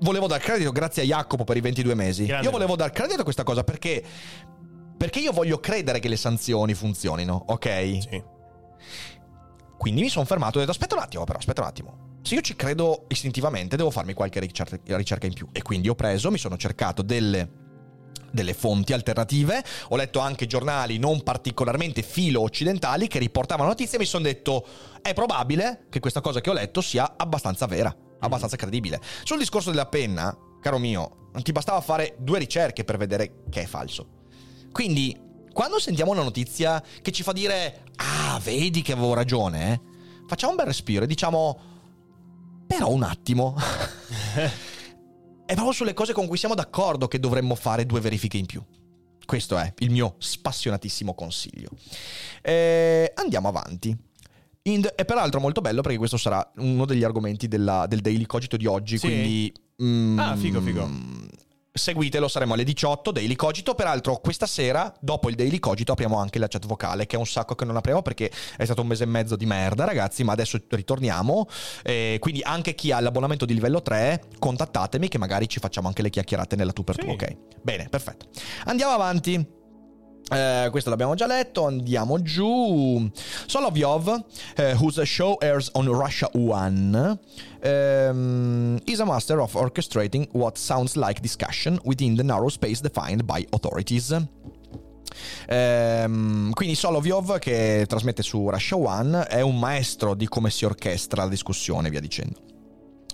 volevo dar credito grazie a Jacopo per i 22 mesi. Grande io volevo dar credito a questa cosa perché... Perché io voglio credere che le sanzioni funzionino, ok? Sì. Quindi mi sono fermato e ho detto aspetta un attimo però, aspetta un attimo. Se io ci credo istintivamente devo farmi qualche ricerca, ricerca in più. E quindi ho preso, mi sono cercato delle delle fonti alternative, ho letto anche giornali non particolarmente filo occidentali che riportavano notizie e mi sono detto è probabile che questa cosa che ho letto sia abbastanza vera, abbastanza credibile. Sul discorso della penna, caro mio, non ti bastava fare due ricerche per vedere che è falso. Quindi, quando sentiamo una notizia che ci fa dire ah, vedi che avevo ragione, eh", facciamo un bel respiro e diciamo però un attimo. è proprio sulle cose con cui siamo d'accordo che dovremmo fare due verifiche in più. Questo è il mio spassionatissimo consiglio. Eh, andiamo avanti. In- e peraltro molto bello perché questo sarà uno degli argomenti della- del Daily Cogito di oggi. Sì? Quindi. mm, Ah, figo, figo. Seguitelo, saremo alle 18, Daily Cogito. Peraltro, questa sera, dopo il Daily Cogito, apriamo anche la chat vocale, che è un sacco che non apriamo perché è stato un mese e mezzo di merda, ragazzi. Ma adesso ritorniamo. Eh, quindi, anche chi ha l'abbonamento di livello 3, contattatemi, che magari ci facciamo anche le chiacchierate nella tu per tu, Sì. ok? Bene, perfetto. Andiamo avanti. Eh, questo l'abbiamo già letto, andiamo giù. Solovyov, eh, whose show airs on Russia One, ehm, is a master of orchestrating what sounds like discussion within the narrow space defined by authorities. Ehm, quindi Solovyov, che trasmette su Russia One, è un maestro di come si orchestra la discussione via dicendo.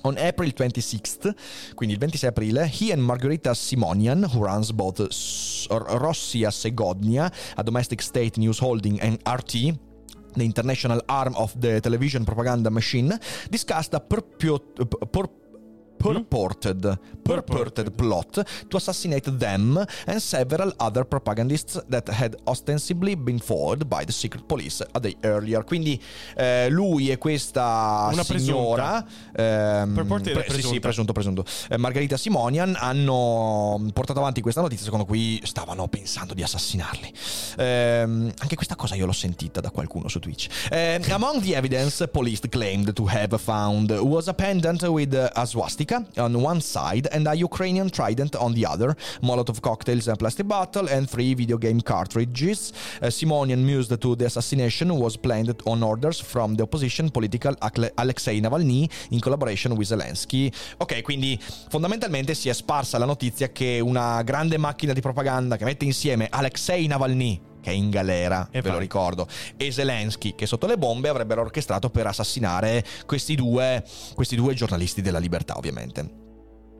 On April 26th, quindi il 26 aprile, he and Margarita Simonian, who runs both Rossia Segodnia, a domestic state news holding, and RT, the international arm of the television propaganda machine, discussed a purpio- pur- purported, purported plot to assassinate them and several other propagandists that had ostensibly been forwarded by the secret police a day earlier. Quindi eh, lui e questa Una signora ehm, Purported pre- e sì, sì, presunta. presunto, presunto. Eh, Margherita Simonian hanno portato avanti questa notizia secondo cui stavano pensando di assassinarli. Ehm, anche questa cosa io l'ho sentita da qualcuno su Twitch. Eh, among the evidence police claimed to have found was a pendant with a swastika on one side and a Ukrainian trident on the other, Molotov cocktails in a plastic bottle and three video game cartridges. Uh, Simonian mused to the assassination was planned on orders from the opposition political Alexei Navalny in collaboration with Zelensky. Ok, quindi fondamentalmente si è sparsa la notizia che una grande macchina di propaganda che mette insieme Alexei Navalny che è in galera, E ve lo vai. ricordo, e Zelensky, che sotto le bombe avrebbero orchestrato per assassinare questi due, questi due giornalisti della libertà, ovviamente.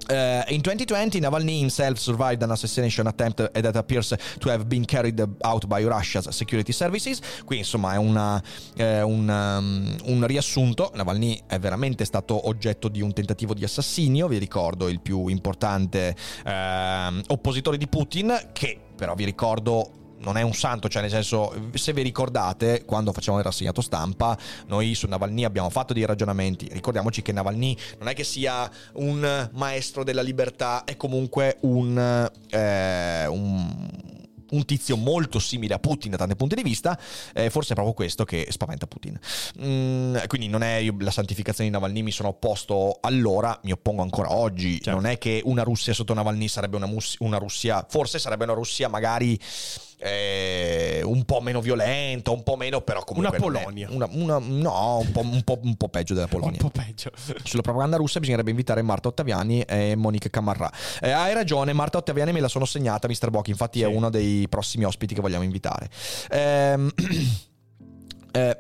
Uh, in 2020, Navalny himself survived an assassination attempt that appears to have been carried out by Russia's security services. Qui, insomma, è una, eh, un, um, un, riassunto. Navalny è veramente stato oggetto di un tentativo di assassinio. Vi ricordo il più importante eh, oppositore di Putin, che però vi ricordo non è un santo, cioè nel senso, se vi ricordate, quando facevamo il rassegnato stampa, noi su Navalny abbiamo fatto dei ragionamenti. Ricordiamoci che Navalny non è che sia un maestro della libertà, è comunque un, eh, un un tizio molto simile a Putin da tanti punti di vista, eh, forse è proprio questo che spaventa Putin. Mm, quindi non è io, la santificazione di Navalny, mi sono opposto allora, mi oppongo ancora oggi. Certo. Non è che una Russia sotto Navalny sarebbe una, mus- una Russia, forse sarebbe una Russia magari eh, un po' meno violenta, un po' meno, però comunque. Una Polonia. Una, una, no, un po', un, po', un po', peggio della Polonia. un po' peggio. Sulla propaganda russa bisognerebbe invitare Marta Ottaviani e Monica Camarra. Eh, hai ragione, Marta Ottaviani me la sono segnata, Mr. Bock. Infatti, sì. è uno dei prossimi ospiti che vogliamo invitare. Ehm. eh,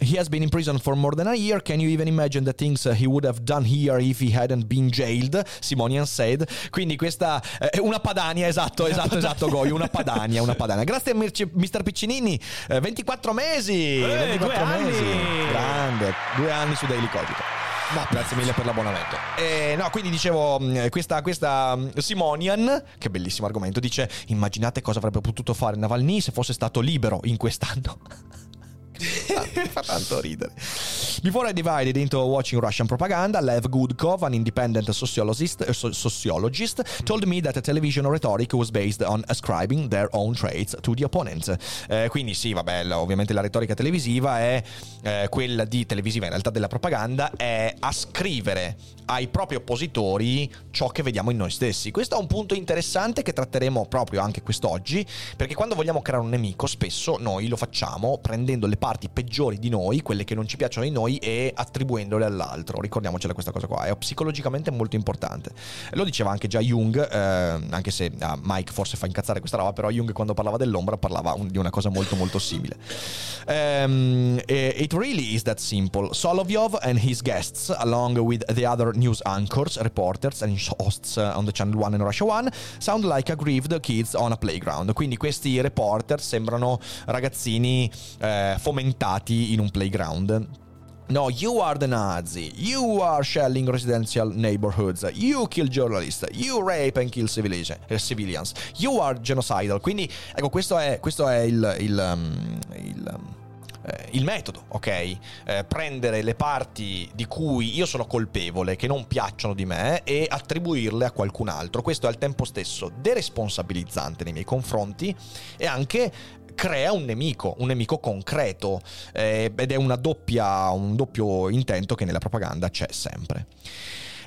He has been in prison for more than a year. Can you even imagine the things he would have done here if he hadn't been jailed? Simonian said. Quindi questa è eh, una padania, esatto, esatto, esatto, Goyo, una padania, una padania. Grazie a Mr. Piccinini, eh, 24 mesi, eh, 24 mesi. Anni. Grande, due anni su Daily Cogito. No, grazie mille per l'abbonamento. Eh, no, quindi dicevo, mm, questa, questa mm, Simonian, che bellissimo argomento, dice: Immaginate cosa avrebbe potuto fare Navalny se fosse stato libero in quest'anno. Fa tanto ridere. Before I divided into watching Russian propaganda, Lev Gudkov, an independent sociologist, uh, sociologist told me that television rhetoric was based on ascribing their own traits to the opponent. Eh, quindi sì, vabbè, ovviamente la retorica televisiva è eh, quella di televisiva, in realtà della propaganda, è ascrivere ai propri oppositori ciò che vediamo in noi stessi. Questo è un punto interessante che tratteremo proprio anche quest'oggi, perché quando vogliamo creare un nemico, spesso noi lo facciamo prendendo le parti peggiori di noi, quelle che non ci piacciono di noi, e attribuendole all'altro. Ricordiamocela questa cosa qua, è psicologicamente molto importante. Lo diceva anche già Jung, eh, anche se ah, Mike forse fa incazzare questa roba, però Jung quando parlava dell'ombra parlava un, di una cosa molto molto simile. Um, it really is that simple. Solovyov and his guests, along with the other news anchors, reporters and hosts on the Channel 1 and Russia 1, sound like aggrieved kids on a playground. Quindi questi reporter sembrano ragazzini eh, fomentati in un playground. No, you are the Nazi. You are shelling residential neighborhoods. You kill journalists. You rape and kill eh, civilians. You are genocidal. Quindi, ecco, questo è, questo è il, il, um, il um, eh, il metodo, ok? Eh, prendere le parti di cui io sono colpevole, che non piacciono di me, e attribuirle a qualcun altro. Questo è al tempo stesso deresponsabilizzante nei miei confronti e anche crea un nemico, un nemico concreto eh, ed è doppia, un doppio intento che nella propaganda c'è sempre.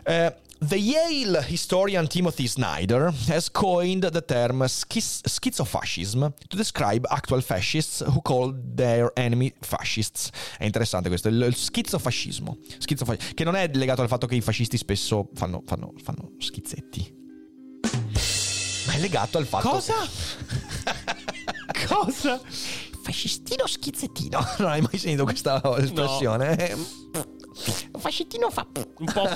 Uh, the Yale historian Timothy Snyder has coined the term schiz- schizofascism to describe actual fascists who call their enemy fascists. È interessante questo, il, il schizofascismo, schizofascismo, che non è legato al fatto che i fascisti spesso fanno, fanno, fanno schizzetti. Ma è legato al fatto Cosa? Che... Cosa? Fascistino schizzettino. Non hai mai sentito questa espressione? No. Fascettino fa un po'.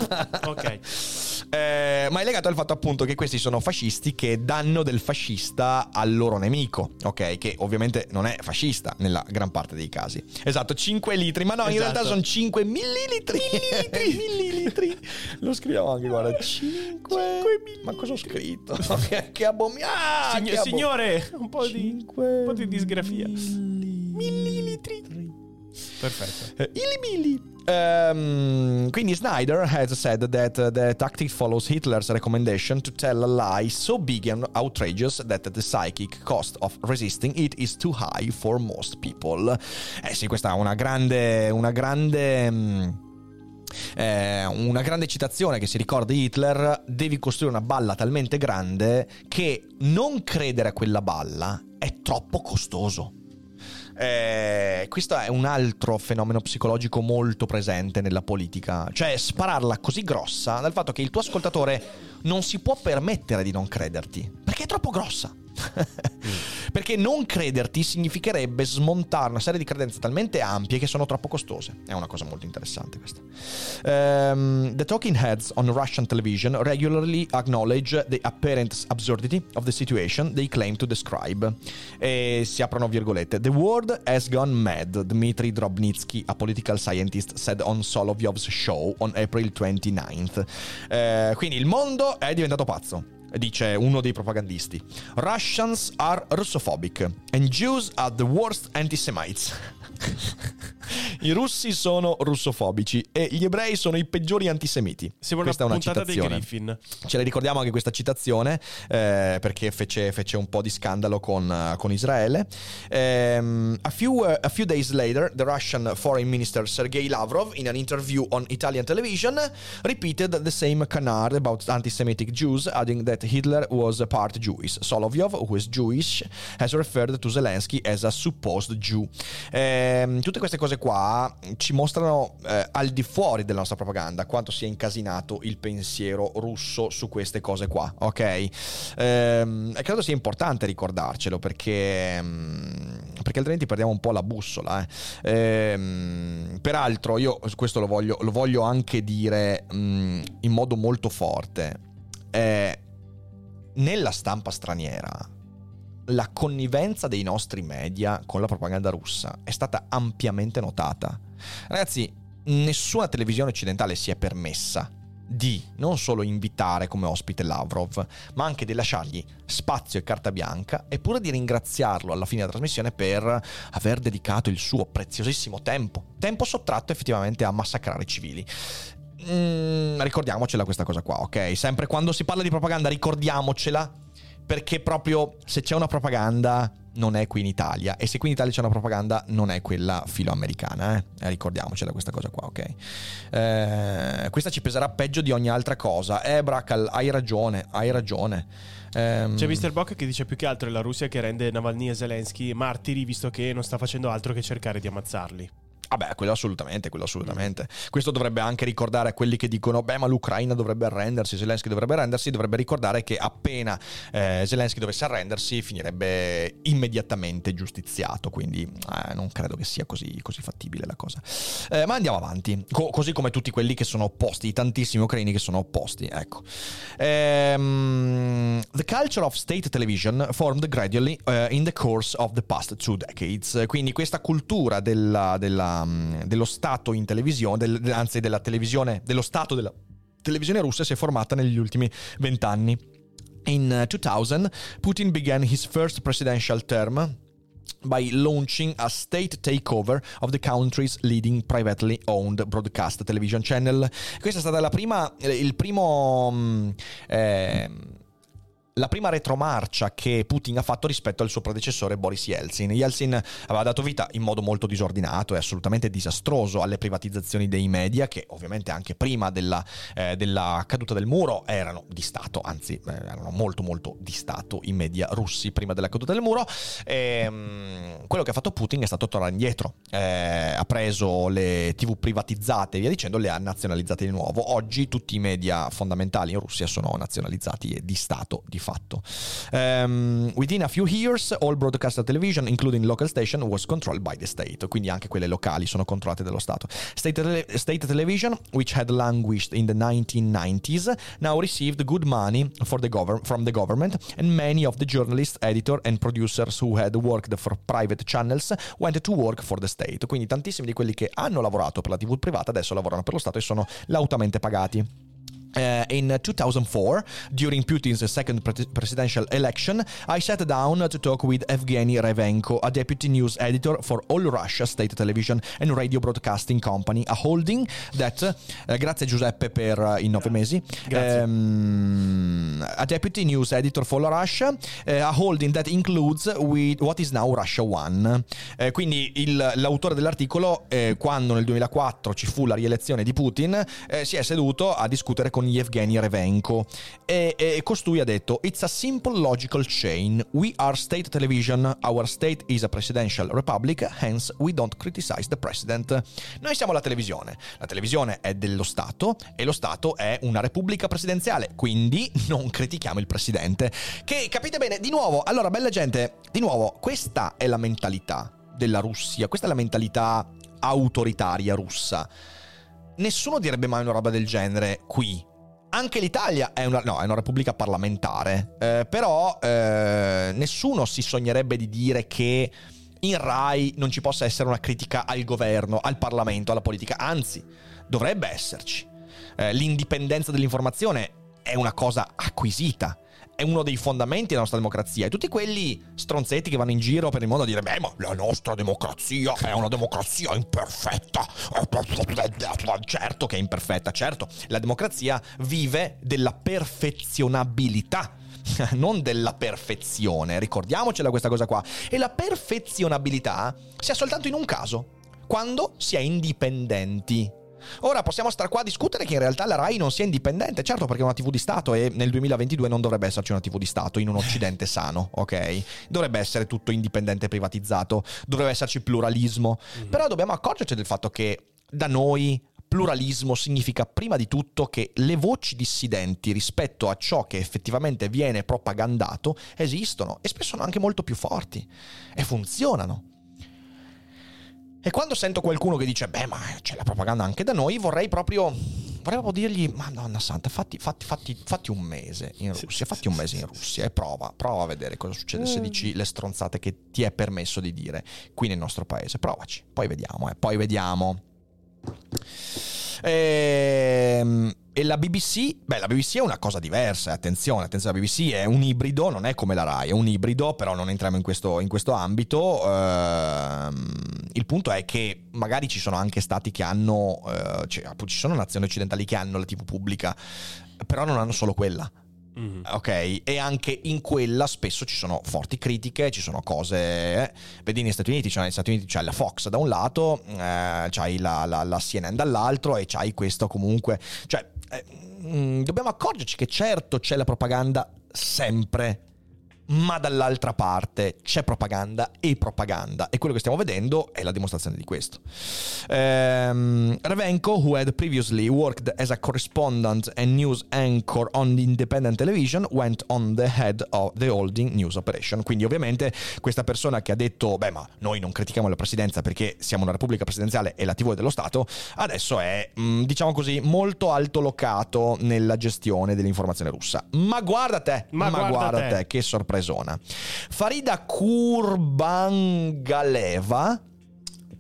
ok. Eh, ma è legato al fatto appunto che questi sono fascisti che danno del fascista al loro nemico, ok? Che ovviamente non è fascista nella gran parte dei casi. Esatto, 5 litri, ma no, esatto. in realtà sono 5 millilitri. Millilitri, millilitri. Lo scriviamo anche, guarda, 5, 5 Ma cosa ho scritto? che, che abominabile. Ah, Sign- signore, un po' di, un po' di disgrafia. Millilitri. Perfetto. Uh, illi Um, quindi Snyder has said that uh, the tactic follows Hitler's recommendation to tell a lie so big and outrageous that the psychic cost of resisting it is too high for most people. Eh sì, questa è una grande, una grande um, eh, una grande citazione che si ricorda di Hitler, devi costruire una balla talmente grande che non credere a quella balla è troppo costoso. Eh, questo è un altro fenomeno psicologico molto presente nella politica, cioè spararla così grossa dal fatto che il tuo ascoltatore non si può permettere di non crederti, perché è troppo grossa. Perché non crederti significherebbe smontare una serie di credenze talmente ampie che sono troppo costose. È una cosa molto interessante questa. Um, the talking heads on Russian television regularly acknowledge the apparent absurdity of the situation they claim to describe. E si aprono virgolette. The world has gone mad, Dmitry Drobnitsky, a political scientist, said on Solovyov's show on April 29th. Eh, quindi il mondo è diventato pazzo dice uno dei propagandisti. Russians are Russophobic and Jews are the worst antisemites. I russi sono russofobici e gli ebrei sono i peggiori antisemiti. Sembra questa una è una citazione. Dei Griffin. Ce la ricordiamo anche questa citazione eh, perché fece, fece, un po' di scandalo con, con Israele. Um, a, few, uh, a, few, days later, the Russian foreign minister Sergei Lavrov, in an interview on Italian television, repeated the same canard about anti-Semitic Jews, adding that Hitler was part Jewish. Solovyov, who is Jewish, has referred to Zelensky as a supposed Jew. Um, tutte queste cose qua ci mostrano eh, al di fuori della nostra propaganda quanto sia incasinato il pensiero russo su queste cose qua, ok? Ehm, e credo sia importante ricordarcelo perché, mm, perché altrimenti perdiamo un po' la bussola. Eh. Ehm, peraltro io questo lo voglio, lo voglio anche dire mh, mm, in modo molto forte. Eh, nella stampa straniera la connivenza dei nostri media con la propaganda russa è stata ampiamente notata. Ragazzi, nessuna televisione occidentale si è permessa di non solo invitare come ospite Lavrov, ma anche di lasciargli spazio e carta bianca e pure di ringraziarlo alla fine della trasmissione per aver dedicato il suo preziosissimo tempo, tempo sottratto effettivamente a massacrare civili. Mm, ricordiamocela questa cosa qua, ok? Sempre quando si parla di propaganda ricordiamocela perché proprio se c'è una propaganda non è qui in Italia e se qui in Italia c'è una propaganda non è quella filoamericana, eh? eh ricordiamocela questa cosa qua, ok? Eh, questa ci peserà peggio di ogni altra cosa. Eh, Bracal, hai ragione, hai ragione. Eh, c'è Mr. Bock che dice più che altro è la Russia che rende Navalny e Zelensky martiri visto che non sta facendo altro che cercare di ammazzarli. Vabbè, quello assolutamente, quello assolutamente. Questo dovrebbe anche ricordare a quelli che dicono, beh, ma l'Ucraina dovrebbe arrendersi, Zelensky dovrebbe arrendersi, dovrebbe ricordare che appena eh, Zelensky dovesse arrendersi finirebbe immediatamente giustiziato, quindi eh, non credo che sia così, così fattibile la cosa. Eh, ma andiamo avanti, Co- così come tutti quelli che sono opposti, i tantissimi ucraini che sono opposti, ecco. Ehm, the culture of state television formed gradually uh, in the course of the past two decades, quindi questa cultura della, della Mm, dello Stato in televisione, del, anzi della televisione, dello Stato della televisione russa si è formata negli ultimi vent'anni. In 2000, uh, Putin began his first presidential term by launching a state takeover of the country's leading privately owned broadcast television channel. Questa è stata la prima, il primo eh, la prima retromarcia che Putin ha fatto rispetto al suo predecessore Boris Yeltsin. Yeltsin aveva dato vita in modo molto disordinato e assolutamente disastroso alle privatizzazioni dei media, che ovviamente anche prima della, eh, della caduta del muro erano di Stato, anzi eh, erano molto molto di Stato i media russi prima della caduta del muro. E, ehm, mh, quello che ha fatto Putin è stato tornare indietro, eh, ha preso le tv privatizzate e via dicendo, le ha nazionalizzate di nuovo. Oggi tutti i media fondamentali in Russia sono nazionalizzati e di Stato di fatto. Um, within a few years, all broadcast television, including local station, was controlled by the state. Quindi anche quelle locali sono controllate dallo Stato. State, tele- state television, which had languished in the 1990s, now received good money the gov- from the government, and many of the journalists, editor and producers who had worked for private channels went to work for the state. Quindi tantissimi di quelli che hanno lavorato per la TV privata adesso lavorano per lo Stato e sono lautamente pagati. Uh, in 2004, during Putin's second pre- presidential election, I sat down to talk with Evgeny Revenko, a deputy news editor for All Russia State Television and Radio Broadcasting Company, a holding that, uh, grazie Giuseppe per uh, i nove mesi, um, a deputy news editor for All Russia, a holding that includes with what is now Russia One. Quindi il, l'autore dell'articolo, quando nel 2004 ci fu la rielezione di Putin, si è seduto a discutere con con Yevgeny Revenko e, e costui ha detto It's a simple logical chain. We are state television, our state is a presidential republic, hence we don't criticize the president. Noi siamo la televisione, la televisione è dello Stato e lo Stato è una repubblica presidenziale, quindi non critichiamo il presidente. Che capite bene, di nuovo, allora bella gente, di nuovo, questa è la mentalità della Russia, questa è la mentalità autoritaria russa. Nessuno direbbe mai una roba del genere qui. Anche l'Italia è una, no, è una repubblica parlamentare, eh, però eh, nessuno si sognerebbe di dire che in Rai non ci possa essere una critica al governo, al Parlamento, alla politica, anzi, dovrebbe esserci. Eh, l'indipendenza dell'informazione è una cosa acquisita è uno dei fondamenti della nostra democrazia. E tutti quelli stronzetti che vanno in giro per il mondo a dire: Beh, ma la nostra democrazia è una democrazia imperfetta. Certo che è imperfetta, certo. La democrazia vive della perfezionabilità. Non della perfezione, ricordiamocela questa cosa qua. E la perfezionabilità si ha soltanto in un caso, quando si è indipendenti Ora possiamo stare qua a discutere che in realtà la RAI non sia indipendente, certo perché è una TV di Stato e nel 2022 non dovrebbe esserci una TV di Stato in un occidente sano, ok? Dovrebbe essere tutto indipendente e privatizzato, dovrebbe esserci pluralismo, mm-hmm. però dobbiamo accorgerci del fatto che da noi pluralismo significa prima di tutto che le voci dissidenti rispetto a ciò che effettivamente viene propagandato esistono e spesso sono anche molto più forti e funzionano. E quando sento qualcuno che dice, beh, ma c'è la propaganda anche da noi, vorrei proprio, vorrei proprio dirgli, madonna santa, fatti, fatti, fatti, fatti un mese in Russia, fatti un mese in Russia e prova, prova a vedere cosa succede se mm. dici le stronzate che ti è permesso di dire qui nel nostro paese. Provaci, poi vediamo, eh, poi vediamo. Ehm... E la BBC, beh, la BBC è una cosa diversa, attenzione, attenzione, la BBC è un ibrido, non è come la RAI, è un ibrido, però non entriamo in questo, in questo ambito. Ehm, il punto è che magari ci sono anche stati che hanno, eh, cioè, ci sono nazioni occidentali che hanno la TV pubblica, però non hanno solo quella. Mm-hmm. Ok, e anche in quella spesso ci sono forti critiche, ci sono cose. Eh. Vedi, negli Stati Uniti, cioè negli Stati Uniti c'è la Fox da un lato, eh, c'hai la, la, la, CNN dall'altro, e c'hai questo comunque. Cioè, eh, mm, dobbiamo accorgerci che certo c'è la propaganda sempre ma dall'altra parte c'è propaganda e propaganda e quello che stiamo vedendo è la dimostrazione di questo. Um, Ravenko, who had previously worked as a correspondent and news anchor on the independent television, went on the head of the holding news operation. Quindi ovviamente questa persona che ha detto, beh ma noi non critichiamo la presidenza perché siamo una repubblica presidenziale e la TV è dello Stato, adesso è, mm, diciamo così, molto altolocato nella gestione dell'informazione russa. Ma guarda te, ma, ma guarda, guarda te. te, che sorpresa sorpresona. Farida Kurbangaleva,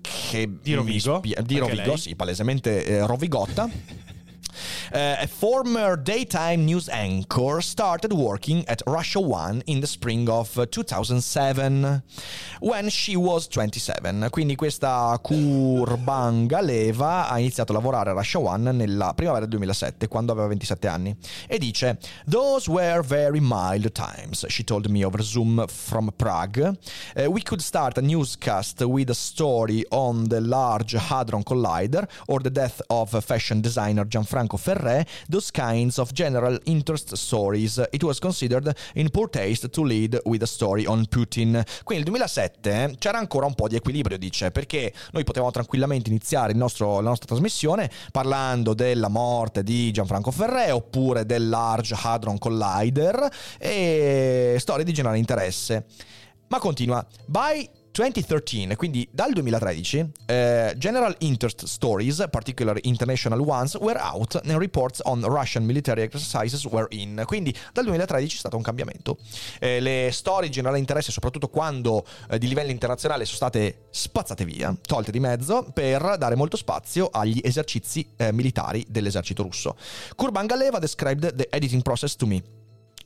che di Rovigo, spia- di Rovigo sì, palesemente eh, rovigotta. Uh, a former daytime news anchor started working at Russia One in the spring of 2007 when she was 27. Quindi questa Kurbangaleva ha iniziato a lavorare a Russia One nella primavera del 2007 quando aveva 27 anni e dice Those were very mild times, she told me over Zoom from Prague. Uh, we could start a newscast with a story on the Large Hadron Collider or the death of fashion designer Gianfranco Ferrari Ferré those kinds of general interest stories. It was considered in poor taste to lead with a story on Putin. Quindi nel 2007 c'era ancora un po' di equilibrio, dice, perché noi potevamo tranquillamente iniziare nostro, la nostra trasmissione parlando della morte di Gianfranco Ferré oppure del Large Hadron Collider e storie di generale interesse. Ma continua. By 2013, quindi dal 2013, eh, General Interest Stories, particularly international ones, were out and reports on Russian military exercises were in. Quindi dal 2013 c'è stato un cambiamento. Eh, le storie di generale interesse, soprattutto quando eh, di livello internazionale sono state spazzate via, tolte di mezzo, per dare molto spazio agli esercizi eh, militari dell'esercito russo. Kurban Galeva described the editing process to me.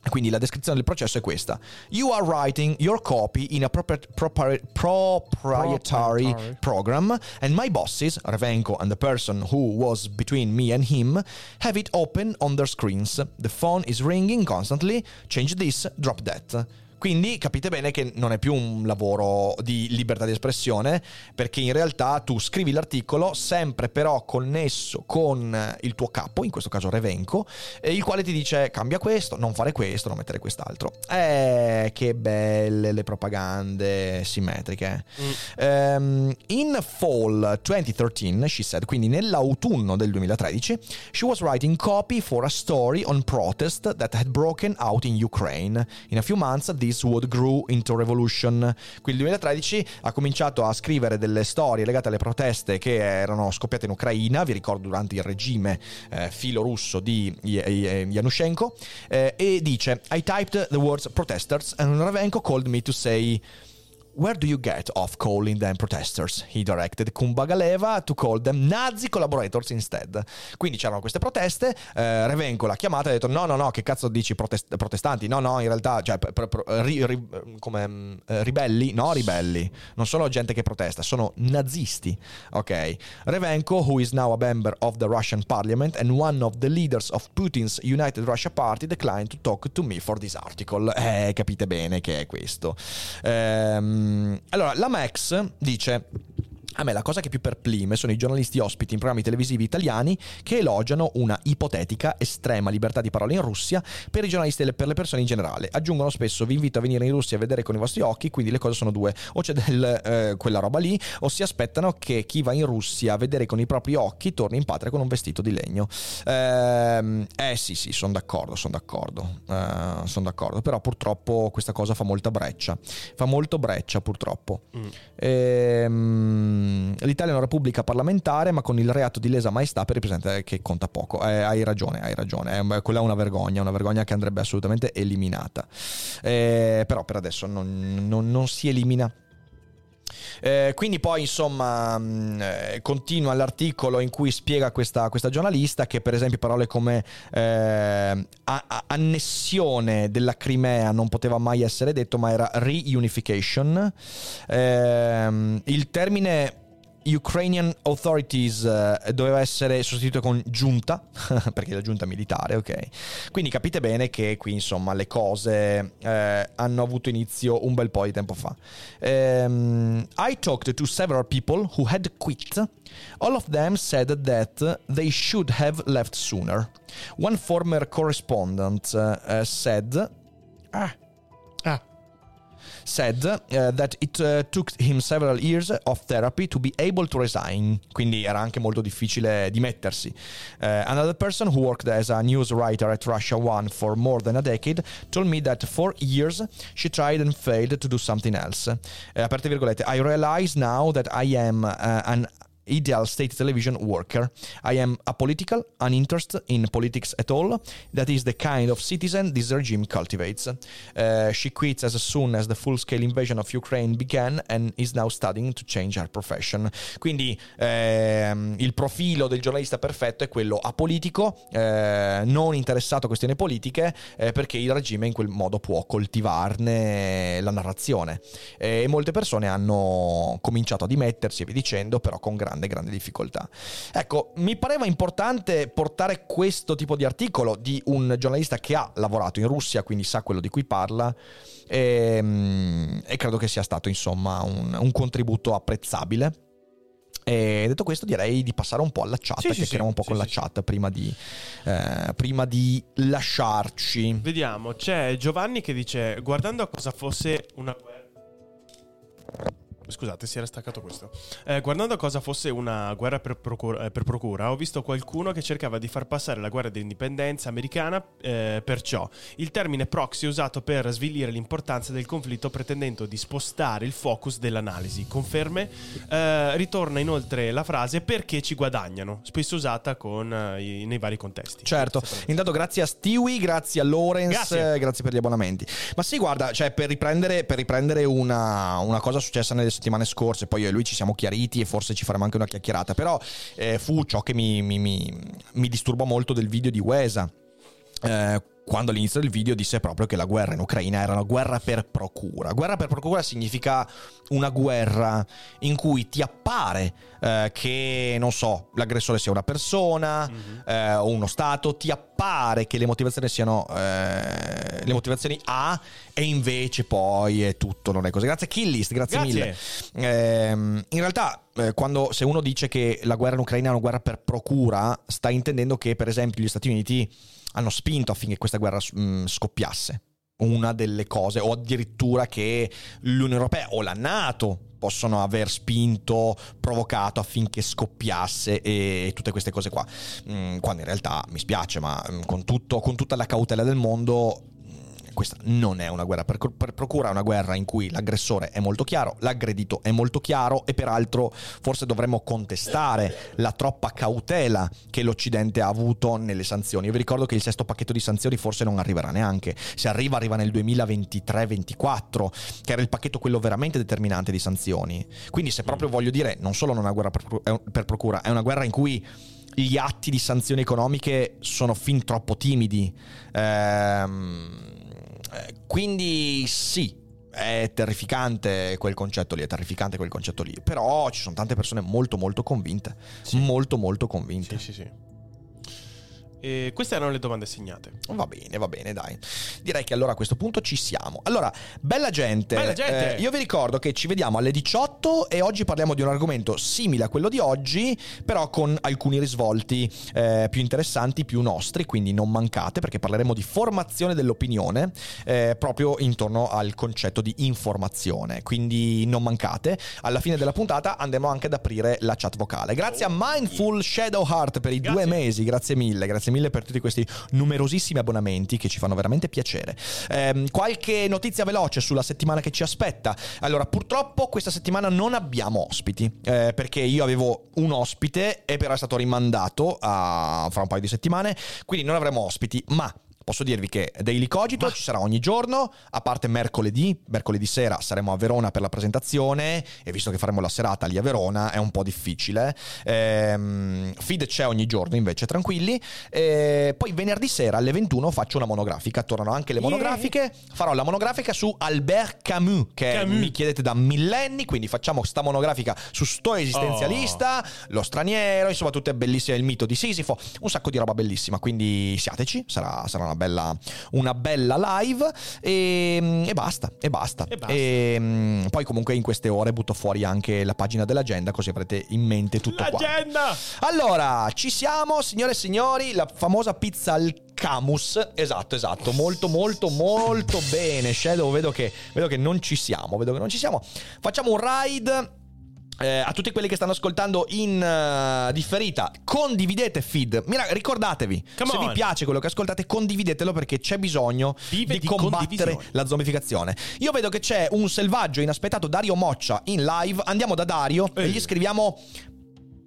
Quindi la descrizione del processo è questa. You are writing your copy in a proper, proper, proprietary program and my bosses, Ravenko and the person who was between me and him, have it open on their screens. The phone is ringing constantly. Change this, drop that. Quindi capite bene che non è più un lavoro di libertà di espressione, perché in realtà tu scrivi l'articolo sempre però connesso con il tuo capo, in questo caso Revenco, il quale ti dice cambia questo, non fare questo, non mettere quest'altro. Eh, che belle le propagande simmetriche. Mm. Um, in fall 2013, she said, quindi nell'autunno del 2013, she was writing copy for a story on protest that had broken out in Ukraine. In a few months, this would grow into revolution. Qui il 2013 ha cominciato a scrivere delle storie legate alle proteste che erano scoppiate in Ucraina, vi ricordo durante il regime eh, filo russo di Yanushenko, eh, e dice I typed the words protesters and Ravenko called me to say Where do you get off calling them protesters? He directed Kumbagaleva to call them Nazi collaborators instead. Quindi c'erano queste proteste, eh, Revenco l'ha chiamata e ha detto no, no, no, che cazzo dici protest- protestanti? No, no, in realtà, cioè, pr- pr- ri- ri- come eh, ribelli? No, ribelli. Non sono gente che protesta, sono nazisti. Ok. Revenco, who is now a member of the Russian parliament and one of the leaders of Putin's United Russia Party, declined to talk to me for this article. Eh, capite bene che è questo. Ehm, allora, la Max dice... A me la cosa che più perplime sono i giornalisti ospiti in programmi televisivi italiani che elogiano una ipotetica estrema libertà di parola in Russia per i giornalisti e per le persone in generale. Aggiungono spesso vi invito a venire in Russia a vedere con i vostri occhi, quindi le cose sono due. O c'è del, eh, quella roba lì, o si aspettano che chi va in Russia a vedere con i propri occhi torni in patria con un vestito di legno. Eh, eh sì, sì, sono d'accordo, sono d'accordo. Eh, sono d'accordo. Però purtroppo questa cosa fa molta breccia. Fa molto breccia purtroppo. Mm. Ehm l'Italia è una repubblica parlamentare, ma con il reato di lesa maestà per il presidente che conta poco. Eh, hai ragione, hai ragione. Eh, quella è una vergogna, una vergogna che andrebbe assolutamente eliminata. Eh, però per adesso non, non, non si elimina. Eh, quindi poi insomma mm, eh, continua l'articolo in cui spiega questa, questa, giornalista che per esempio parole come eh, annessione della Crimea non poteva mai essere detto ma era reunification. Ehm, il termine Ukrainian Authorities uh, doveva essere sostituito con giunta, perché la giunta militare, ok? Quindi capite bene che qui insomma le cose uh, hanno avuto inizio un bel po' di tempo fa. Um, I talked to several people who had quit. All of them said that they should have left sooner. One former correspondent uh, said... Ah, said uh, that it uh, took him several years of therapy to be able to resign, quindi era anche molto difficile dimettersi. Uh, another person who worked as a news writer at Russia One for more than a decade told me that for years she tried and failed to do something else. Uh, aperte virgolette, I realize now that I am uh, an ideal state television worker. I am apolitical, uninterested in politics at all. That is the kind of citizen this regime cultivates. Uh, she quits as soon as the full-scale invasion of Ukraine began and is now studying to change her profession. Quindi ehm, il profilo del giornalista perfetto è quello apolitico, eh, non interessato a questioni politiche, eh, perché il regime in quel modo può coltivarne la narrazione. Eh, e molte persone hanno cominciato a dimettersi e via dicendo, però con grande grande, grande difficoltà. Ecco, mi pareva importante portare questo tipo di articolo di un giornalista che ha lavorato in Russia, quindi sa quello di cui parla. E, ehm, e credo che sia stato insomma un, un contributo apprezzabile. E detto questo, direi di passare un po' alla chat. Sì, chiacchieriamo sì, un po' sì, con la chat prima di, eh, prima di lasciarci. Vediamo, c'è Giovanni che dice: Guardando a cosa fosse una guerra Scusate, si era staccato questo. Eh, guardando cosa fosse una guerra per procura, eh, per procura, ho visto qualcuno che cercava di far passare la guerra dell'indipendenza americana eh, perciò. Il termine proxy è usato per svilire l'importanza del conflitto pretendendo di spostare il focus dell'analisi. Conferme? Eh, ritorna inoltre la frase perché ci guadagnano, spesso usata con, eh, nei vari contesti. Certo. Intanto grazie a Stewie, grazie a Lorenz, grazie. grazie. per gli abbonamenti. Ma sì, guarda, cioè per riprendere, per riprendere una, una cosa successa nelle settimane scorse, poi io e lui ci siamo chiariti e forse ci faremo anche una chiacchierata, però eh, fu ciò che mi, mi, mi, mi disturbò molto del video di Wesa. Eh, quando all'inizio del video disse proprio che la guerra in Ucraina era una guerra per procura. Guerra per procura significa una guerra in cui ti appare eh, che, non so, l'aggressore sia una persona mm-hmm. eh, o uno Stato, ti appare che le motivazioni siano eh, le motivazioni A E invece poi è tutto, non è così. Grazie Killist, grazie, grazie. mille. Eh, in realtà, eh, quando, se uno dice che la guerra in Ucraina è una guerra per procura, sta intendendo che, per esempio, gli Stati Uniti hanno spinto affinché questa guerra mh, mm, scoppiasse una delle cose, o addirittura che l'Unione Europea o la Nato possono aver spinto, provocato affinché scoppiasse e tutte queste cose qua. Mm, quando in realtà mi spiace, ma mm, con, tutto, con tutta la cautela del mondo questa non è una guerra per, per, procura, è una guerra in cui l'aggressore è molto chiaro, l'aggredito è molto chiaro e peraltro forse dovremmo contestare la troppa cautela che l'Occidente ha avuto nelle sanzioni. Io vi ricordo che il sesto pacchetto di sanzioni forse non arriverà neanche, se arriva arriva nel 2023-24, che era il pacchetto quello veramente determinante di sanzioni. Quindi se proprio voglio dire, non solo non è una guerra per, per procura, è una guerra in cui gli atti di sanzioni economiche sono fin troppo timidi. Ehm eh, quindi sì, è terrificante quel concetto lì, è terrificante quel concetto lì, però ci sono tante persone molto molto convinte, sì. molto molto convinte. Sì, sì, sì. E queste erano le domande segnate. Va bene, va bene, dai. Direi che allora a questo punto ci siamo. Allora, bella gente, bella gente. Eh, io vi ricordo che ci vediamo alle 18 e oggi parliamo di un argomento simile a quello di oggi, però con alcuni risvolti eh, più interessanti, più nostri, quindi non mancate perché parleremo di formazione dell'opinione eh, proprio intorno al concetto di informazione. Quindi non mancate. Alla fine della puntata andremo anche ad aprire la chat vocale. Grazie a Mindful Shadow Heart per i grazie. due mesi, grazie mille, grazie grazie mille per tutti questi numerosissimi abbonamenti che ci fanno veramente piacere. Eh, qualche notizia veloce sulla settimana che ci aspetta. Allora, purtroppo questa settimana non abbiamo ospiti, eh, perché io avevo un ospite e però è stato rimandato a, fra un paio di settimane, quindi non avremo ospiti, ma posso dirvi che Daily Cogito Ma... ci sarà ogni giorno, a parte mercoledì, mercoledì sera saremo a Verona per la presentazione e visto che faremo la serata lì a Verona è un po' difficile. Ehm, feed c'è ogni giorno invece, tranquilli. E poi venerdì sera alle 21 faccio una monografica, tornano anche le monografiche, yeah. farò la monografica su Albert Camus, che Camus. mi chiedete da millenni, quindi facciamo sta monografica su sto esistenzialista, oh. lo straniero, insomma tutte bellissime, il mito di Sisifo, un sacco di roba bellissima, quindi siateci, sarà, sarà una bella, una bella live e, e, basta, e basta. E basta. E, mm, poi comunque in queste ore butto fuori anche la pagina dell'agenda così avrete in mente tutto L'agenda! Qua. Allora, ci siamo, signore e signori, la famosa pizza al Camus, esatto, esatto, molto molto molto bene. Shadow, vedo che, vedo che non ci siamo, vedo che non ci siamo. Facciamo un ride eh, a tutti quelli che stanno ascoltando in uh, differita, condividete feed. Mira, ricordatevi, Come se on. vi piace quello che ascoltate, condividetelo perché c'è bisogno Vive di, di combattere la zombificazione. Io vedo che c'è un selvaggio inaspettato Dario Moccia in live. Andiamo da Dario Ehi. e gli scriviamo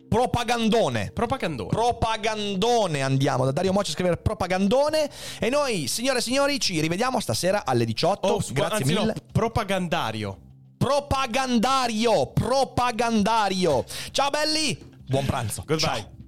propagandone. Propagandone. Propagandone andiamo da Dario Moccia a scrivere propagandone. E noi, signore e signori, ci rivediamo stasera alle 18. Oh, Grazie anzi, mille. No, propagandario propagandario, propagandario. Ciao belli, buon pranzo. Goodbye. Ciao.